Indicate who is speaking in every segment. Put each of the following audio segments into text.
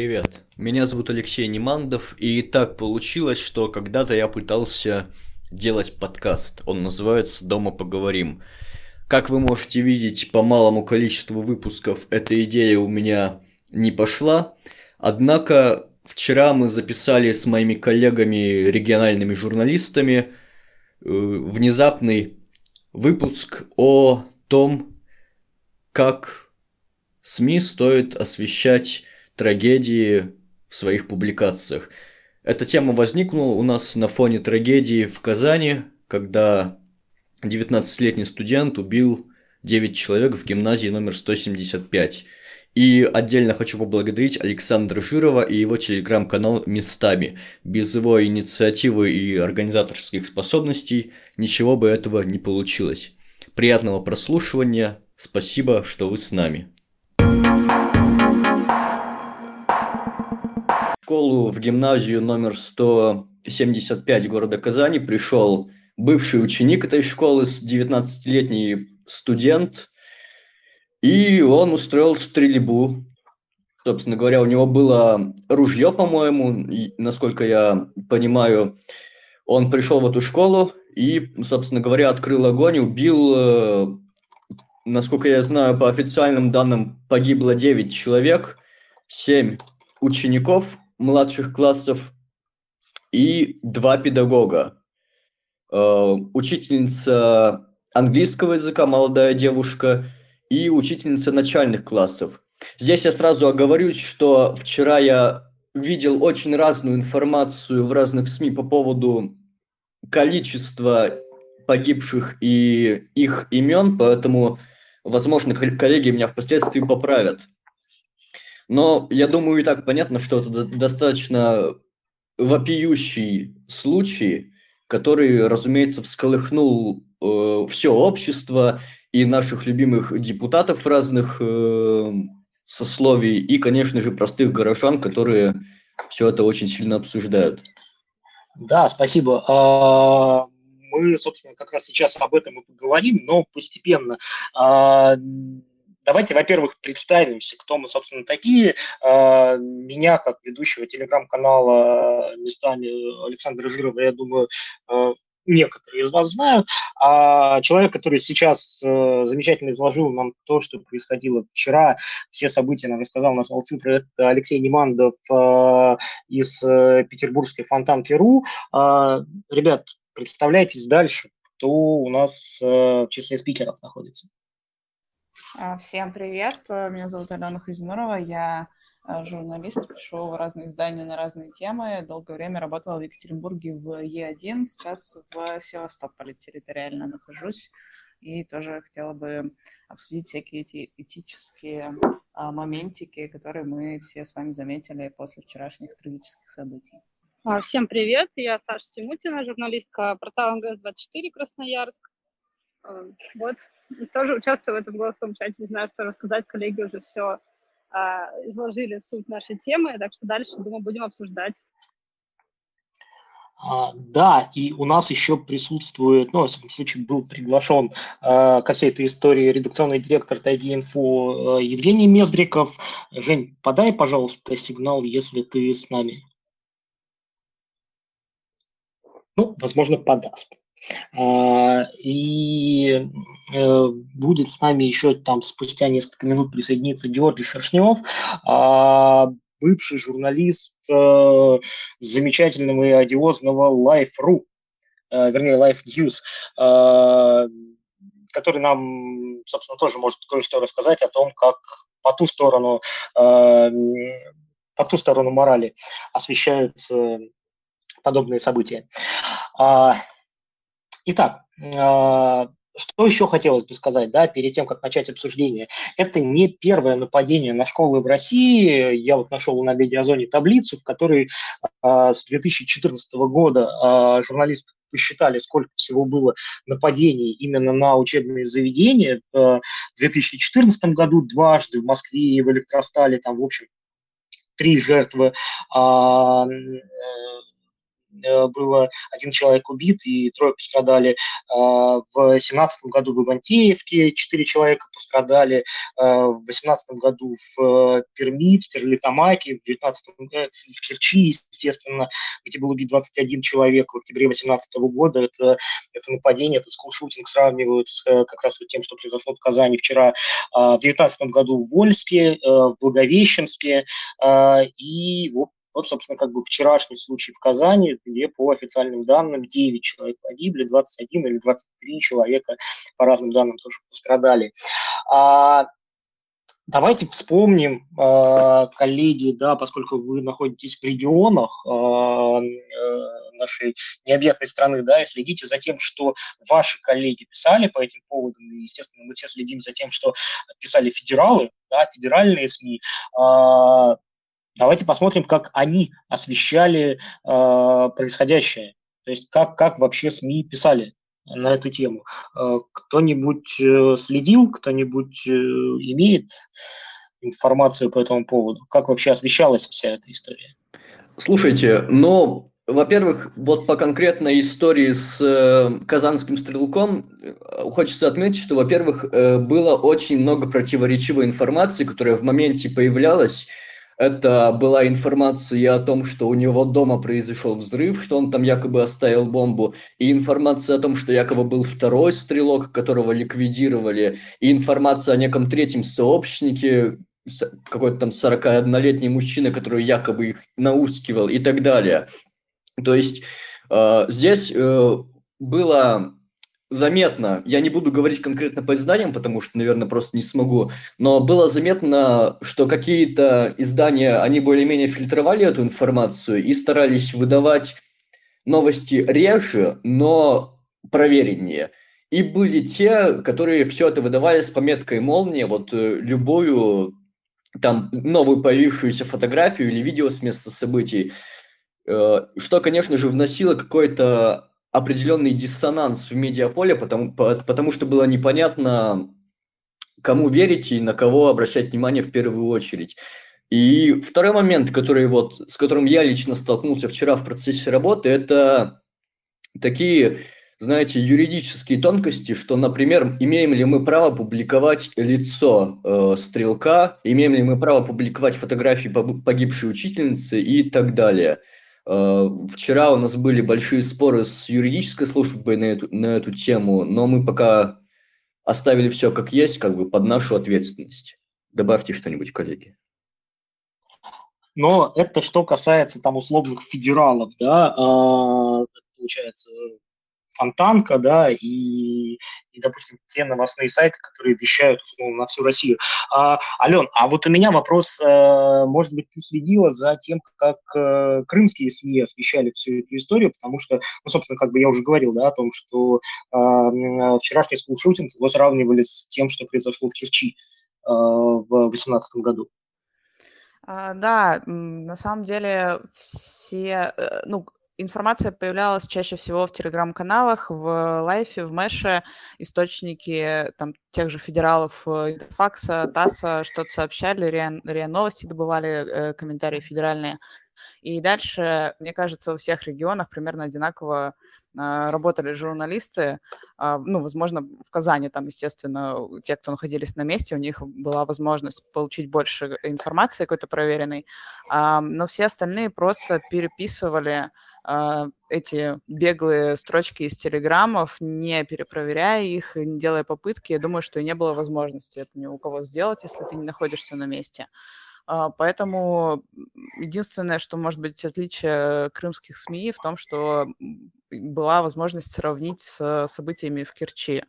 Speaker 1: привет. Меня зовут Алексей Немандов, и так получилось, что когда-то я пытался делать подкаст. Он называется «Дома поговорим». Как вы можете видеть по малому количеству выпусков, эта идея у меня не пошла. Однако вчера мы записали с моими коллегами, региональными журналистами, э, внезапный выпуск о том, как СМИ стоит освещать трагедии в своих публикациях. Эта тема возникла у нас на фоне трагедии в Казани, когда 19-летний студент убил 9 человек в гимназии номер 175. И отдельно хочу поблагодарить Александра Жирова и его телеграм-канал «Местами». Без его инициативы и организаторских способностей ничего бы этого не получилось. Приятного прослушивания. Спасибо, что вы с нами. Школу, в гимназию номер 175 города Казани пришел бывший ученик этой школы, 19-летний студент, и он устроил стрельбу. Собственно говоря, у него было ружье, по-моему, насколько я понимаю. Он пришел в эту школу и, собственно говоря, открыл огонь, убил, э, насколько я знаю, по официальным данным, погибло 9 человек, 7 учеников – младших классов и два педагога. Э, учительница английского языка, молодая девушка, и учительница начальных классов. Здесь я сразу оговорюсь, что вчера я видел очень разную информацию в разных СМИ по поводу количества погибших и их имен, поэтому, возможно, коллеги меня впоследствии поправят. Но я думаю, и так понятно, что это достаточно вопиющий случай, который, разумеется, всколыхнул э, все общество и наших любимых депутатов разных э, сословий, и, конечно же, простых горожан, которые все это очень сильно обсуждают.
Speaker 2: Да, спасибо. А, мы, собственно, как раз сейчас об этом и поговорим, но постепенно. А, Давайте, во-первых, представимся, кто мы, собственно, такие. А, меня, как ведущего телеграм-канала местами Александра Жирова, я думаю, а, некоторые из вас знают, а человек, который сейчас э, замечательно изложил нам то, что происходило вчера, все события нам рассказал, назвал цифры, это Алексей Немандов э, из э, петербургской Фонтанки.ру. Ребят, представляйтесь дальше, кто у нас э, в числе спикеров находится.
Speaker 3: А, всем привет, э, меня зовут Алена Хазинурова, я э, журналист, пишу в разные издания на разные темы. Долгое время работала в Екатеринбурге в Е1, сейчас в Севастополе территориально нахожусь. И тоже хотела бы обсудить всякие эти этические а, моментики, которые мы все с вами заметили после вчерашних трагических событий.
Speaker 4: А, всем привет, я Саша Симутина, журналистка портала МГС-24 Красноярск. Э, вот, тоже участвую в этом голосовом чате, не знаю, что рассказать, коллеги уже все а, изложили суть нашей темы, так что дальше, думаю, будем обсуждать.
Speaker 2: А, да, и у нас еще присутствует, ну, в всяком случае, был приглашен э, ко всей этой истории редакционный директор Тайги Инфо э, Евгений Мездриков. Жень, подай, пожалуйста, сигнал, если ты с нами. Ну, возможно, подаст. А, и э, будет с нами еще там спустя несколько минут присоединиться Георгий Шершнев, а, бывший журналист э, замечательного и одиозного Life.ru, э, вернее, Life News, а, который нам, собственно, тоже может кое-что рассказать о том, как по ту сторону, по ту сторону морали освещаются подобные события. Итак, а, что еще хотелось бы сказать, да, перед тем, как начать обсуждение? Это не первое нападение на школы в России. Я вот нашел на медиазоне таблицу, в которой э, с 2014 года э, журналисты посчитали, сколько всего было нападений именно на учебные заведения. В 2014 году дважды в Москве и в Электростале, там, в общем, три жертвы. А, было один человек убит и трое пострадали. В 2017 году в Ивантеевке четыре человека пострадали. В 2018 году в Перми, в Стерлитамаке, в 19 в Керчи, естественно, где был убит 21 человек в октябре 2018 года. Это, это нападение, это скулшутинг сравнивают с как раз вот тем, что произошло в Казани вчера. В 2019 году в Вольске, в Благовещенске и вот вот, собственно, как бы вчерашний случай в Казани, где по официальным данным 9 человек погибли, 21 или 23 человека, по разным данным, тоже пострадали. А, давайте вспомним, а, коллеги, да, поскольку вы находитесь в регионах а, э, нашей необъятной страны, да, и следите за тем, что ваши коллеги писали по этим поводам, и, естественно, мы все следим за тем, что писали федералы, да, федеральные СМИ, а, Давайте посмотрим, как они освещали э, происходящее. То есть как, как вообще СМИ писали на эту тему. Э, кто-нибудь э, следил, кто-нибудь э, имеет информацию по этому поводу? Как вообще освещалась вся эта история?
Speaker 1: Слушайте, ну, во-первых, вот по конкретной истории с э, казанским стрелком хочется отметить, что, во-первых, э, было очень много противоречивой информации, которая в моменте появлялась, это была информация о том, что у него дома произошел взрыв, что он там якобы оставил бомбу, и информация о том, что якобы был второй стрелок, которого ликвидировали, и информация о неком третьем сообщнике, какой-то там 41-летний мужчина, который якобы их наускивал и так далее. То есть э, здесь э, было заметно, я не буду говорить конкретно по изданиям, потому что, наверное, просто не смогу, но было заметно, что какие-то издания, они более-менее фильтровали эту информацию и старались выдавать новости реже, но провереннее. И были те, которые все это выдавали с пометкой «молния», вот э, любую там новую появившуюся фотографию или видео с места событий, э, что, конечно же, вносило какой-то определенный диссонанс в медиаполе, потому, потому что было непонятно, кому верить и на кого обращать внимание в первую очередь. И второй момент, который вот, с которым я лично столкнулся вчера в процессе работы, это такие, знаете, юридические тонкости, что, например, имеем ли мы право публиковать лицо э, стрелка, имеем ли мы право публиковать фотографии погибшей учительницы и так далее – вчера у нас были большие споры с юридической службой на эту, на эту тему, но мы пока оставили все как есть, как бы под нашу ответственность. Добавьте что-нибудь, коллеги.
Speaker 2: Но это что касается там условных федералов, да, а, получается, Фонтанка, да, и, и, допустим, те новостные сайты, которые вещают условно, на всю Россию. А, Ален, а вот у меня вопрос, а, может быть, ты следила за тем, как а, крымские СМИ освещали всю эту историю, потому что, ну, собственно, как бы я уже говорил, да, о том, что а, вчерашний скулшутинг его сравнивали с тем, что произошло в Керчи а, в 2018 году.
Speaker 3: А, да, на самом деле все, э, ну, информация появлялась чаще всего в телеграм-каналах, в лайфе, в мэше, источники там тех же федералов э, Интерфакса, ТАССа что-то сообщали, РИА, РИА Новости добывали э, комментарии федеральные. И дальше, мне кажется, во всех регионах примерно одинаково э, работали журналисты. Э, ну, возможно, в Казани там, естественно, те, кто находились на месте, у них была возможность получить больше информации какой-то проверенной. Э, но все остальные просто переписывали эти беглые строчки из телеграммов, не перепроверяя их, не делая попытки. Я думаю, что и не было возможности это ни у кого сделать, если ты не находишься на месте. А, поэтому единственное, что может быть отличие крымских СМИ в том, что была возможность сравнить с событиями в Керчи.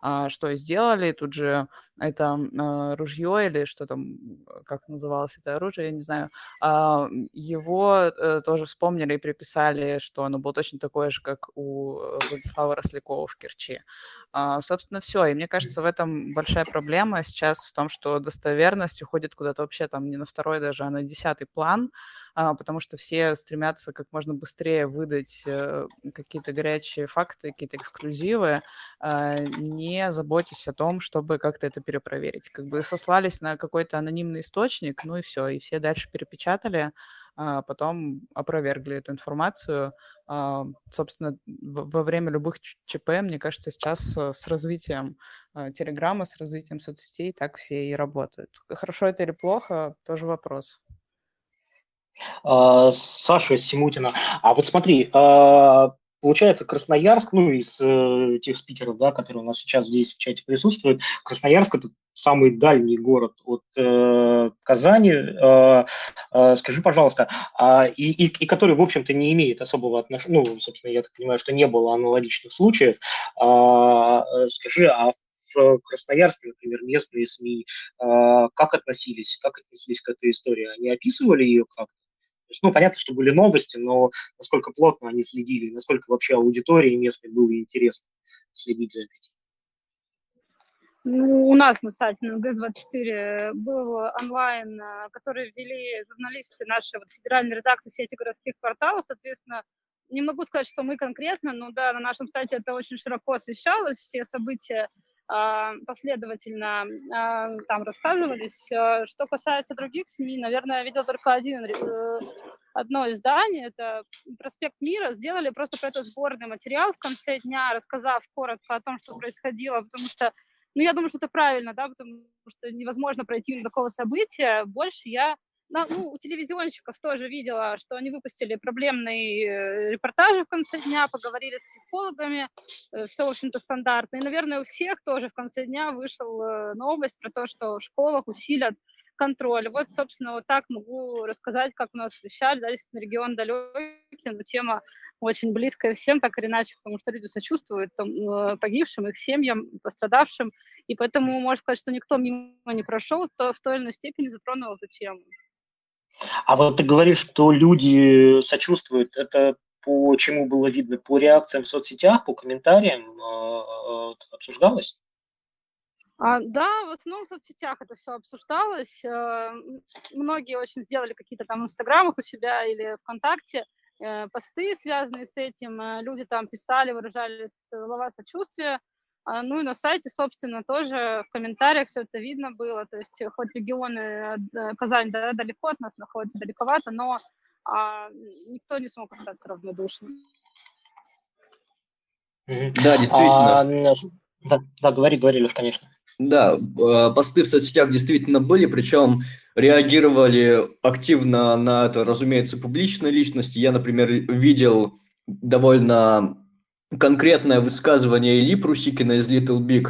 Speaker 3: А, что сделали, тут же это а, ружье или что там, как называлось это оружие, я не знаю, а, его э, тоже вспомнили и приписали, что оно было точно такое же, как у Владислава Рослякова в Керчи. Собственно, все. И мне кажется, в этом большая проблема сейчас в том, что достоверность уходит куда-то вообще там не на второй даже, а на десятый план, потому что все стремятся как можно быстрее выдать э, какие-то горячие факты, какие-то эксклюзивы, не заботясь о том, чтобы как-то это перепроверить. Как бы сослались на какой-то анонимный источник, ну и все, и все дальше перепечатали, а потом опровергли эту информацию. А, собственно, во время любых ЧП, мне кажется, сейчас с развитием Телеграма, с развитием соцсетей так все и работают. Хорошо это или плохо, тоже вопрос.
Speaker 2: Саша Симутина. А вот смотри, Получается, Красноярск, ну, из э, тех спикеров, да, которые у нас сейчас здесь в чате присутствуют, Красноярск – это самый дальний город от э, Казани. Э, э, скажи, пожалуйста, а, и, и, и который, в общем-то, не имеет особого отношения, ну, собственно, я так понимаю, что не было аналогичных случаев. А, э, скажи, а в Красноярске, например, местные СМИ, э, как относились, как относились к этой истории? Они описывали ее как-то? Есть, ну, понятно, что были новости, но насколько плотно они следили, насколько вообще аудитории местной было интересно следить за этим?
Speaker 4: Ну, у нас на сайте на ГЭС-24 был онлайн, э, который ввели журналисты нашей вот, федеральной редакции сети городских кварталов. Соответственно, не могу сказать, что мы конкретно, но да, на нашем сайте это очень широко освещалось, все события последовательно а, там рассказывались. А, что касается других СМИ, наверное, я видел только один, э, одно издание, это «Проспект Мира», сделали просто про это сборный материал в конце дня, рассказав коротко о том, что происходило, потому что ну, я думаю, что это правильно, да, потому что невозможно пройти мимо такого события. Больше я ну, у телевизионщиков тоже видела, что они выпустили проблемные э, репортажи в конце дня, поговорили с психологами, э, все, в общем-то, стандартно. И, наверное, у всех тоже в конце дня вышла э, новость про то, что в школах усилят контроль. Вот, собственно, вот так могу рассказать, как у нас освещали. Да, действительно, регион далекий, но тема очень близкая всем, так или иначе, потому что люди сочувствуют там, погибшим, их семьям, пострадавшим. И поэтому можно сказать, что никто мимо не прошел, кто в той или иной степени затронул эту тему.
Speaker 2: А вот ты говоришь, что люди сочувствуют. Это по чему было видно? По реакциям в соцсетях, по комментариям э, обсуждалось?
Speaker 4: А, да, в основном в соцсетях это все обсуждалось. Э, многие очень сделали какие-то там в у себя или ВКонтакте э, посты, связанные с этим. Люди там писали, выражали слова сочувствия. А, ну и на сайте, собственно, тоже в комментариях все это видно было. То есть э, хоть регионы, э, Казань да, далеко от нас находится, далековато, но а, никто не смог остаться равнодушным.
Speaker 1: Да, действительно. А,
Speaker 2: да, да, говори, говори, Леш, конечно.
Speaker 1: Да, а, посты в соцсетях действительно были, причем реагировали активно на это, разумеется, публичные личности. Я, например, видел довольно конкретное высказывание Ильи Прусикина из Little Big,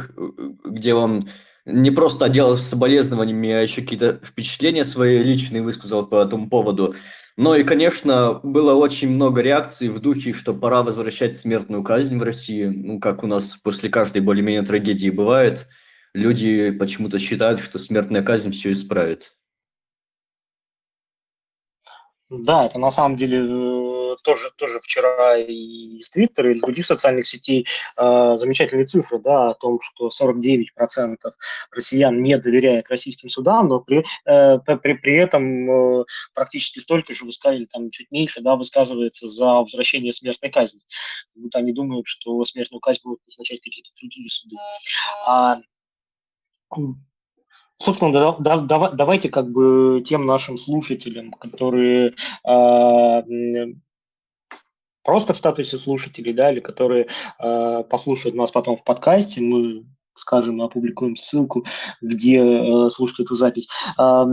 Speaker 1: где он не просто отделался соболезнованиями, а еще какие-то впечатления свои личные высказал по этому поводу. Но и, конечно, было очень много реакций в духе, что пора возвращать смертную казнь в России. Ну, как у нас после каждой более-менее трагедии бывает. Люди почему-то считают, что смертная казнь все исправит.
Speaker 2: Да, это на самом деле э, тоже, тоже вчера и из Твиттера, и из других социальных сетей э, замечательные цифры, да, о том, что 49% россиян не доверяют российским судам, но при, э, при, при этом э, практически столько же высказывали, там чуть меньше, да, высказывается за возвращение смертной казни. Будто они думают, что смертную казнь будут назначать какие-то другие суды. А, Собственно, да, да, да, давайте как бы тем нашим слушателям, которые э, просто в статусе слушателей, да, или которые э, послушают нас потом в подкасте, мы скажем, опубликуем ссылку, где э, слушать эту запись. Э,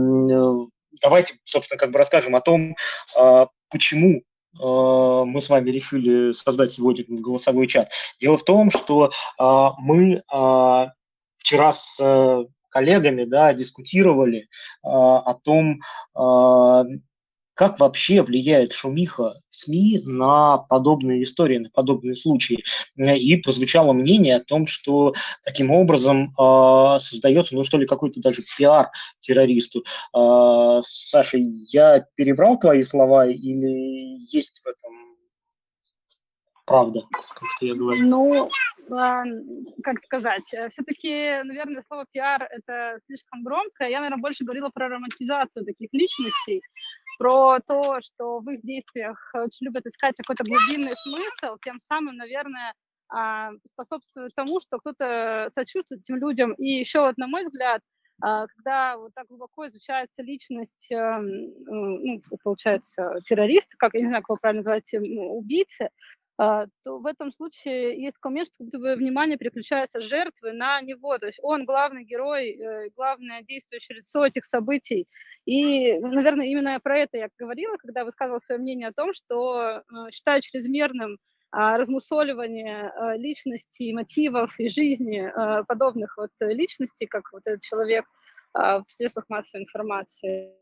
Speaker 2: давайте, собственно, как бы расскажем о том, э, почему мы с вами решили создать сегодня голосовой чат. Дело в том, что э, мы э, вчера с коллегами, да, дискутировали э, о том, э, как вообще влияет шумиха в СМИ на подобные истории, на подобные случаи. И прозвучало мнение о том, что таким образом э, создается, ну что ли, какой-то даже пиар террористу. Э, Саша, я перебрал твои слова или есть в этом правда,
Speaker 4: что я говорю? Ну, а, как сказать, э, все-таки, наверное, слово пиар – это слишком громко. Я, наверное, больше говорила про романтизацию таких личностей, про то, что в их действиях очень любят искать какой-то глубинный смысл, тем самым, наверное, а, способствует тому, что кто-то сочувствует этим людям. И еще вот, на мой взгляд, а, когда вот так глубоко изучается личность, эм, ну, получается, террориста, как, я не знаю, как его правильно называть, убийцы, а, то в этом случае есть что как будто бы внимание переключается жертвы на него. То есть он главный герой, э, главное действующее лицо этих событий. И, наверное, именно про это я говорила, когда высказывала свое мнение о том, что э, считаю чрезмерным а, размусоливание э, личности, мотивов и жизни подобных вот личностей, как вот этот человек в средствах массовой информации.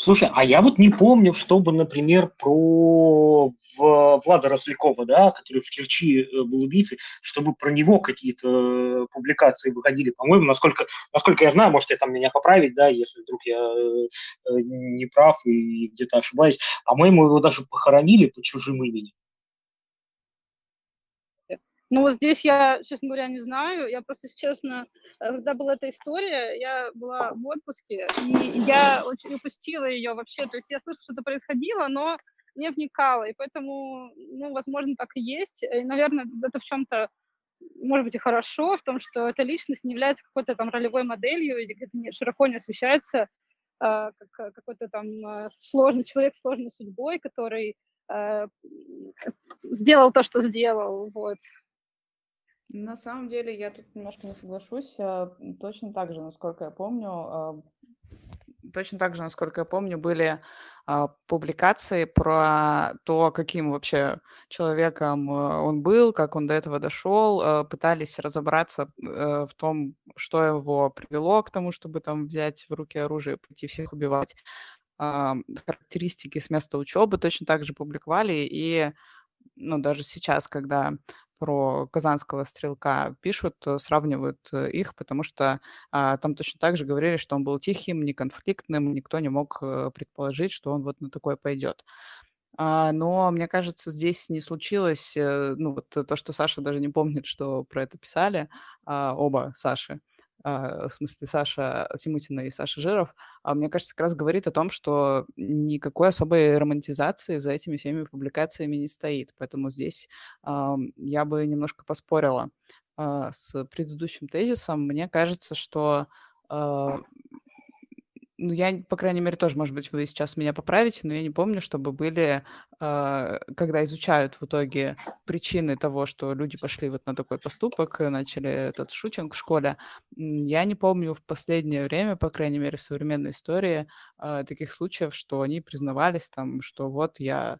Speaker 2: Слушай, а я вот не помню, чтобы, например, про Влада Рослякова, да, который в Керчи э, был убийцей, чтобы про него какие-то э, публикации выходили. По-моему, насколько, насколько я знаю, можете там меня поправить, да, если вдруг я э, не прав и где-то ошибаюсь. По-моему, его даже похоронили по чужим именем.
Speaker 4: Ну, вот здесь я, честно говоря, не знаю. Я просто, честно, э, когда была эта история, я была в отпуске, и я очень упустила ее вообще. То есть я слышала, что это происходило, но не вникала. И поэтому, ну, возможно, так и есть. И, наверное, это в чем-то может быть и хорошо, в том, что эта личность не является какой-то там ролевой моделью, или где-то широко не освещается э, как какой-то там э, сложный человек с сложной судьбой, который э, сделал то, что сделал. Вот.
Speaker 3: На самом деле я тут немножко не соглашусь. А, точно так же, насколько я помню, а, точно так же, насколько я помню, были а, публикации про то, каким вообще человеком он был, как он до этого дошел, пытались разобраться э, в том, что его привело к тому, чтобы там взять в руки оружие и пойти всех убивать. Характеристики с места учебы точно так же публиковали, и ну, даже сейчас, когда про казанского стрелка пишут, э, сравнивают э, их, потому что а, там точно так же говорили, что он был тихим, неконфликтным, никто не мог э, предположить, что он вот на такое пойдет. А, но мне кажется, здесь не случилось, ну вот то, что Саша даже не помнит, что про это писали, а, оба Саши, в смысле Саша Симутина и Саша Жиров, а мне кажется, как раз говорит о том, что никакой особой романтизации за этими всеми публикациями не стоит. Поэтому здесь э, я бы немножко поспорила с предыдущим тезисом. Мне кажется, что ну, я, по крайней мере, тоже, может быть, вы сейчас меня поправите, но я не помню, чтобы были, э, когда изучают в итоге причины того, что люди пошли вот на такой поступок, начали этот шутинг в школе, я не помню в последнее время, по крайней мере, в современной истории э, таких случаев, что они признавались там, что вот я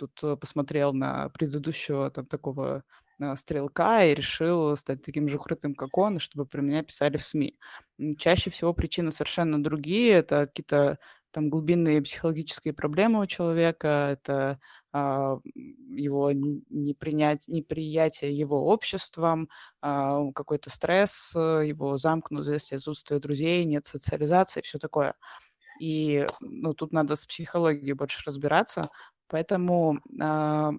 Speaker 3: тут э, посмотрел на предыдущего там такого Э, стрелка и решил стать таким же крутым, как он, чтобы про меня писали в СМИ. Чаще всего причины совершенно другие. Это какие-то там глубинные психологические проблемы у человека, это а, его непринять, неприятие его обществом, а, какой-то стресс, его замкнутость, отсутствие друзей, нет социализации, все такое. И ну, тут надо с психологией больше разбираться, Поэтому э,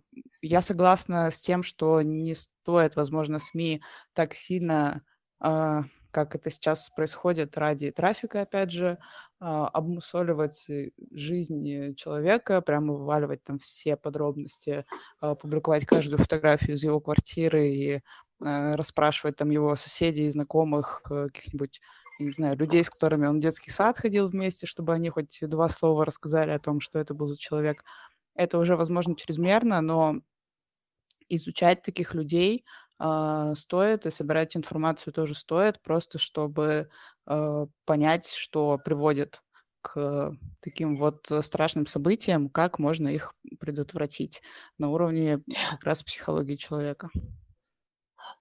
Speaker 3: я согласна с тем, что не стоит, возможно, СМИ так сильно, э, как это сейчас происходит ради трафика, опять же, э, обмусоливать жизнь человека, прямо вываливать там все подробности, э, публиковать каждую фотографию из его квартиры и э, расспрашивать там его соседей, знакомых, э, каких-нибудь не знаю, людей, с которыми он в детский сад ходил вместе, чтобы они хоть два слова рассказали о том, что это был за человек это уже, возможно, чрезмерно, но изучать таких людей э, стоит, и собирать информацию тоже стоит, просто чтобы э, понять, что приводит к таким вот страшным событиям, как можно их предотвратить на уровне как раз психологии человека.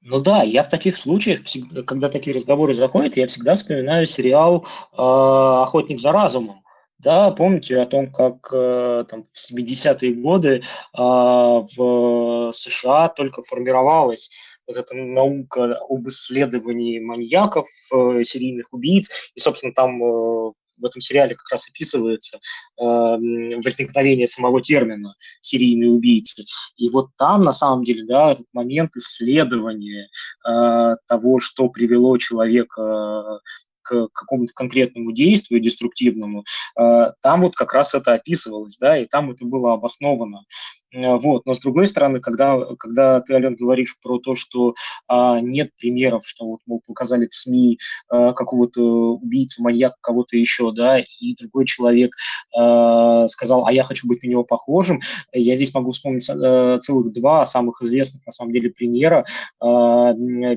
Speaker 2: Ну да, я в таких случаях, когда такие разговоры заходят, я всегда вспоминаю сериал э, «Охотник за разумом», да, помните о том, как э, там, в 70-е годы а, в США только формировалась вот эта наука об исследовании маньяков, э, серийных убийц, и, собственно, там э, в этом сериале как раз описывается э, возникновение самого термина серийные убийцы. И вот там, на самом деле, да, этот момент исследования э, того, что привело человека к какому-то конкретному действию деструктивному, там вот как раз это описывалось, да, и там это было обосновано. Вот. Но с другой стороны, когда, когда ты, Ален, говоришь про то, что а, нет примеров, что вот, мол, показали в СМИ а, какого-то убийцу, маньяка, кого-то еще, да, и другой человек а, сказал, а я хочу быть на него похожим, я здесь могу вспомнить а, целых два самых известных, на самом деле, примера. А,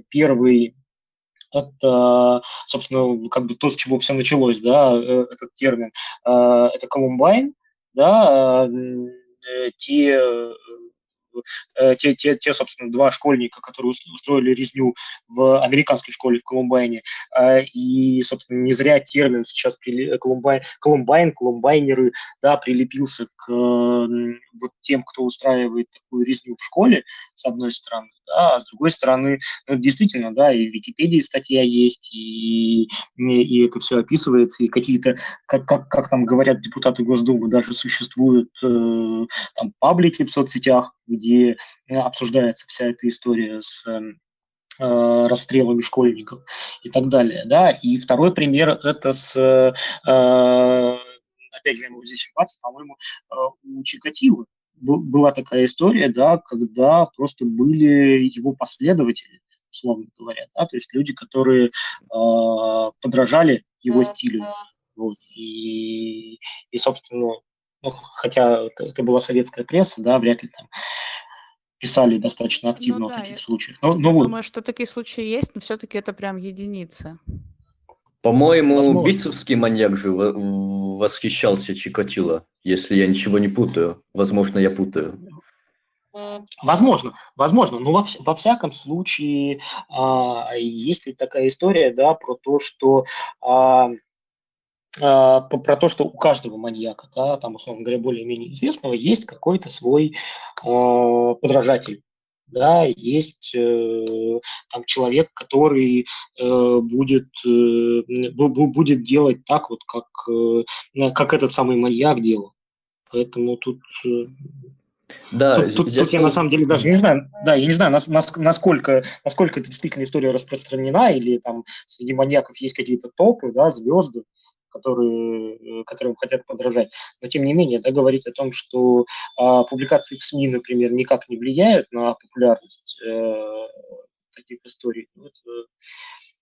Speaker 2: первый это, собственно, как бы то, с чего все началось, да, э, этот термин, а, это Колумбайн, да, Э, те Э, те, те, те, собственно, два школьника, которые устроили резню в американской школе в Колумбайне. И, собственно, не зря термин сейчас Колумбайн, Колумбайн, колумбайнеры, да, прилепился к вот тем, кто устраивает такую резню в школе, с одной стороны, да, а с другой стороны, ну, действительно, да, и в Википедии статья есть, и, и это все описывается, и какие-то, как, как, как там говорят депутаты Госдумы, даже существуют э, там паблики в соцсетях, где э, обсуждается вся эта история с эм, э, расстрелами школьников и так далее, да, и второй пример это с, э, опять же, могу здесь по-моему, у Чикатило была такая история, да, когда просто были его последователи, условно говоря, да, то есть люди, которые э, подражали его стилю, вот, и, и собственно, ну, хотя это, это была советская пресса, да, вряд ли там писали достаточно ну активно ну, да, в таких я, случаях.
Speaker 3: Но, но я вот. думаю, что такие случаи есть, но все-таки это прям единицы.
Speaker 1: По-моему, битцевский маньяк же восхищался Чикатило, если я ничего не путаю. Возможно, я путаю.
Speaker 2: Возможно, возможно, но во, во всяком случае а, есть ведь такая история, да, про то, что а, а, про то, что у каждого маньяка, да, там, условно говоря, более-менее известного, есть какой-то свой э, подражатель. Да, есть э, там человек, который э, будет, э, будет делать так, вот как, э, как этот самый маньяк делал. Поэтому тут э, да, тут, тут, тут я на самом деле даже не знаю, да, я не знаю, нас, нас, насколько, насколько эта действительно история распространена, или там среди маньяков есть какие-то топы, да, звезды, которые, э, которым хотят подражать. Но тем не менее, да, говорить о том, что а, публикации в СМИ, например, никак не влияют на популярность э, таких историй, ну, это,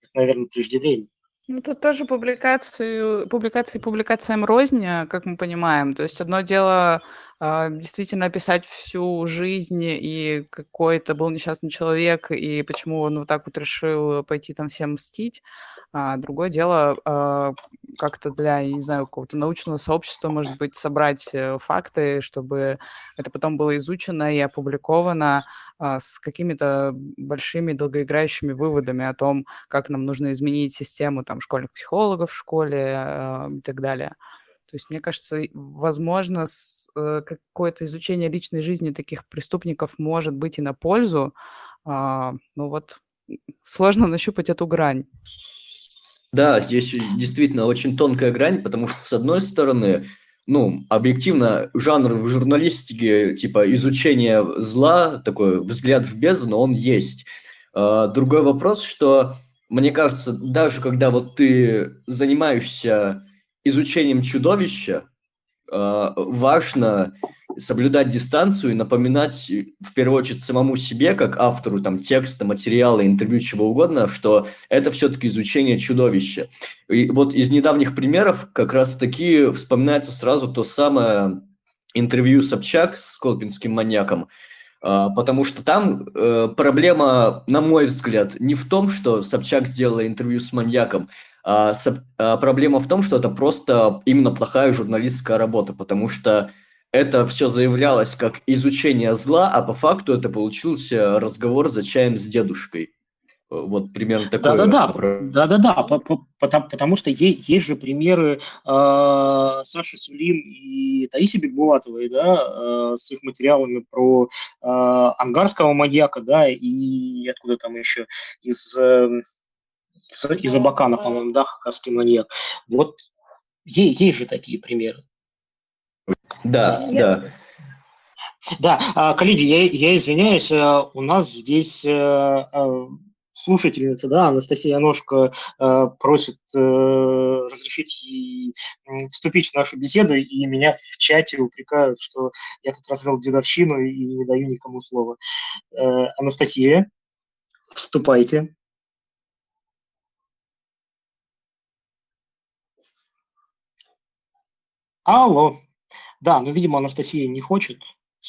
Speaker 2: это, наверное, преждевременно.
Speaker 3: Ну, тут тоже публикации, публикации публикациям розня, как мы понимаем. То есть одно дело действительно описать всю жизнь и какой это был несчастный человек, и почему он вот так вот решил пойти там всем мстить. А другое дело, а, как-то для, я не знаю, какого-то научного сообщества, может быть, собрать э, факты, чтобы это потом было изучено и опубликовано а, с какими-то большими долгоиграющими выводами о том, как нам нужно изменить систему там, школьных психологов в школе а, и так далее. То есть, мне кажется, возможно, э, какое-то изучение личной жизни таких преступников может быть и на пользу. Ну вот, сложно нащупать эту грань.
Speaker 1: Да, здесь действительно очень тонкая грань, потому что, с одной стороны, ну, объективно, жанр в журналистике, типа, изучение зла, такой взгляд в бездну, он есть. А, другой вопрос, что, мне кажется, даже когда вот ты занимаешься изучением чудовища, а, важно соблюдать дистанцию и напоминать э, в первую очередь самому себе, как автору там текста, материала, интервью, чего угодно, что это все-таки изучение чудовища. И вот из недавних примеров как раз таки вспоминается сразу то самое интервью Собчак с Колпинским маньяком, а, потому что там э, проблема, на мой взгляд, не в том, что Собчак сделала интервью с маньяком, а, а проблема в том, что это просто именно плохая журналистская работа, потому что это все заявлялось как изучение зла, а по факту это получился разговор за чаем с дедушкой. Вот примерно такое.
Speaker 2: Да-да-да, да-да-да, потому, потому что есть, есть же примеры э, Саши Сулим и Таиси Бекбулатовой, да, э, с их материалами про э, ангарского маньяка, да, и откуда там еще, из, э, из, из Абакана, по-моему, да, хакасский маньяк. Вот есть, есть же такие примеры.
Speaker 1: Да, да.
Speaker 2: Да, а, коллеги, я, я извиняюсь, э, у нас здесь э, э, слушательница, да, Анастасия Ножка просит разрешить ей вступить в нашу беседу, и меня в чате упрекают, что я тут развел дедовщину и не даю никому слова. Анастасия, вступайте. Алло. Да, ну, видимо, Анастасия не хочет.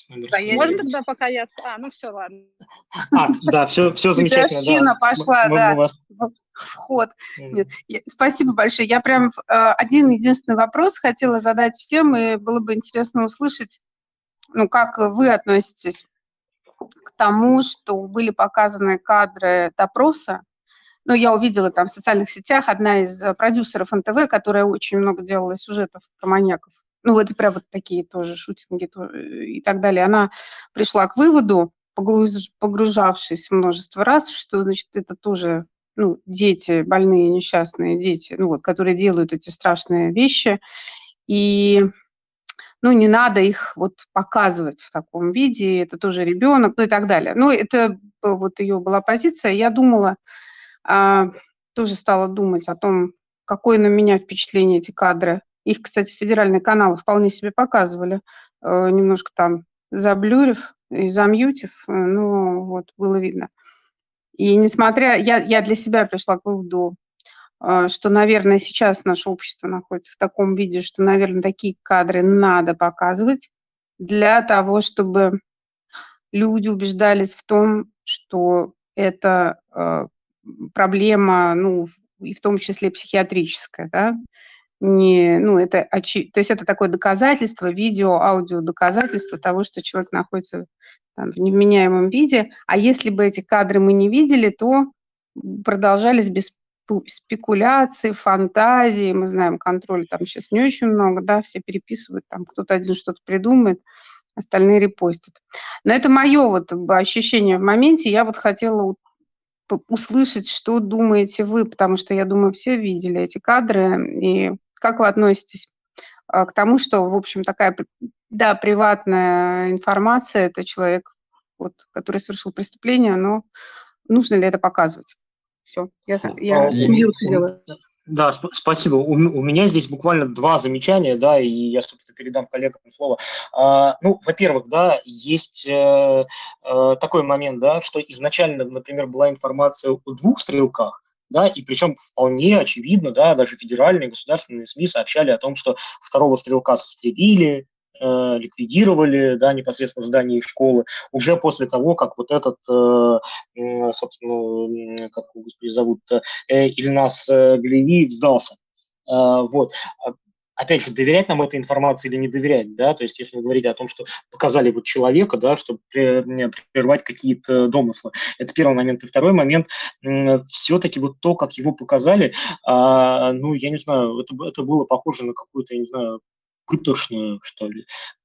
Speaker 4: Да, я Можно тогда пока я... А, ну все, ладно.
Speaker 2: А, да, все, все замечательно.
Speaker 5: Да. пошла, мы, да, мы вас... в ход. Нет, я, спасибо большое. Я прям э, один единственный вопрос хотела задать всем, и было бы интересно услышать, ну, как вы относитесь к тому, что были показаны кадры допроса. Ну, я увидела там в социальных сетях одна из продюсеров НТВ, которая очень много делала сюжетов про маньяков ну, это прям вот такие тоже шутинги и так далее, она пришла к выводу, погруз, погружавшись множество раз, что, значит, это тоже ну, дети, больные, несчастные дети, ну, вот, которые делают эти страшные вещи, и ну, не надо их вот показывать в таком виде, это тоже ребенок, ну и так далее. Ну, это вот ее была позиция. Я думала, тоже стала думать о том, какое на меня впечатление эти кадры их, кстати, федеральные каналы вполне себе показывали, э, немножко там заблюрив и замьютив, ну вот, было видно. И несмотря, я, я для себя пришла к выводу, э, что, наверное, сейчас наше общество находится в таком виде, что, наверное, такие кадры надо показывать для того, чтобы люди убеждались в том, что это проблема, ну, и в том числе психиатрическая, да, не, ну, это, очи... то есть это такое доказательство, видео, аудио доказательство того, что человек находится там, в невменяемом виде. А если бы эти кадры мы не видели, то продолжались без спекуляции, фантазии, мы знаем, контроля там сейчас не очень много, да, все переписывают, там кто-то один что-то придумает, остальные репостят. Но это мое вот ощущение в моменте, я вот хотела услышать, что думаете вы, потому что я думаю, все видели эти кадры, и как вы относитесь а, к тому, что, в общем, такая, да, приватная информация, это человек, вот, который совершил преступление, но нужно ли это показывать? Все, я, я
Speaker 2: мьют сделаю. Да, сп- спасибо. У, у меня здесь буквально два замечания, да, и я, собственно, передам коллегам слово. А, ну, во-первых, да, есть э, э, такой момент, да, что изначально, например, была информация о двух стрелках, да, и причем вполне очевидно, да, даже федеральные государственные СМИ сообщали о том, что второго стрелка застрелили, э, ликвидировали, да, непосредственно в здании школы, уже после того, как вот этот, э, собственно, как его, зовут, э, Ильнас Галиев сдался. Э, вот опять же, доверять нам этой информации или не доверять, да, то есть если вы говорите о том, что показали вот человека, да, чтобы прервать какие-то домыслы. Это первый момент. И второй момент, все-таки вот то, как его показали, а, ну, я не знаю, это, это было похоже на какую-то, не знаю, пытошную, что ли,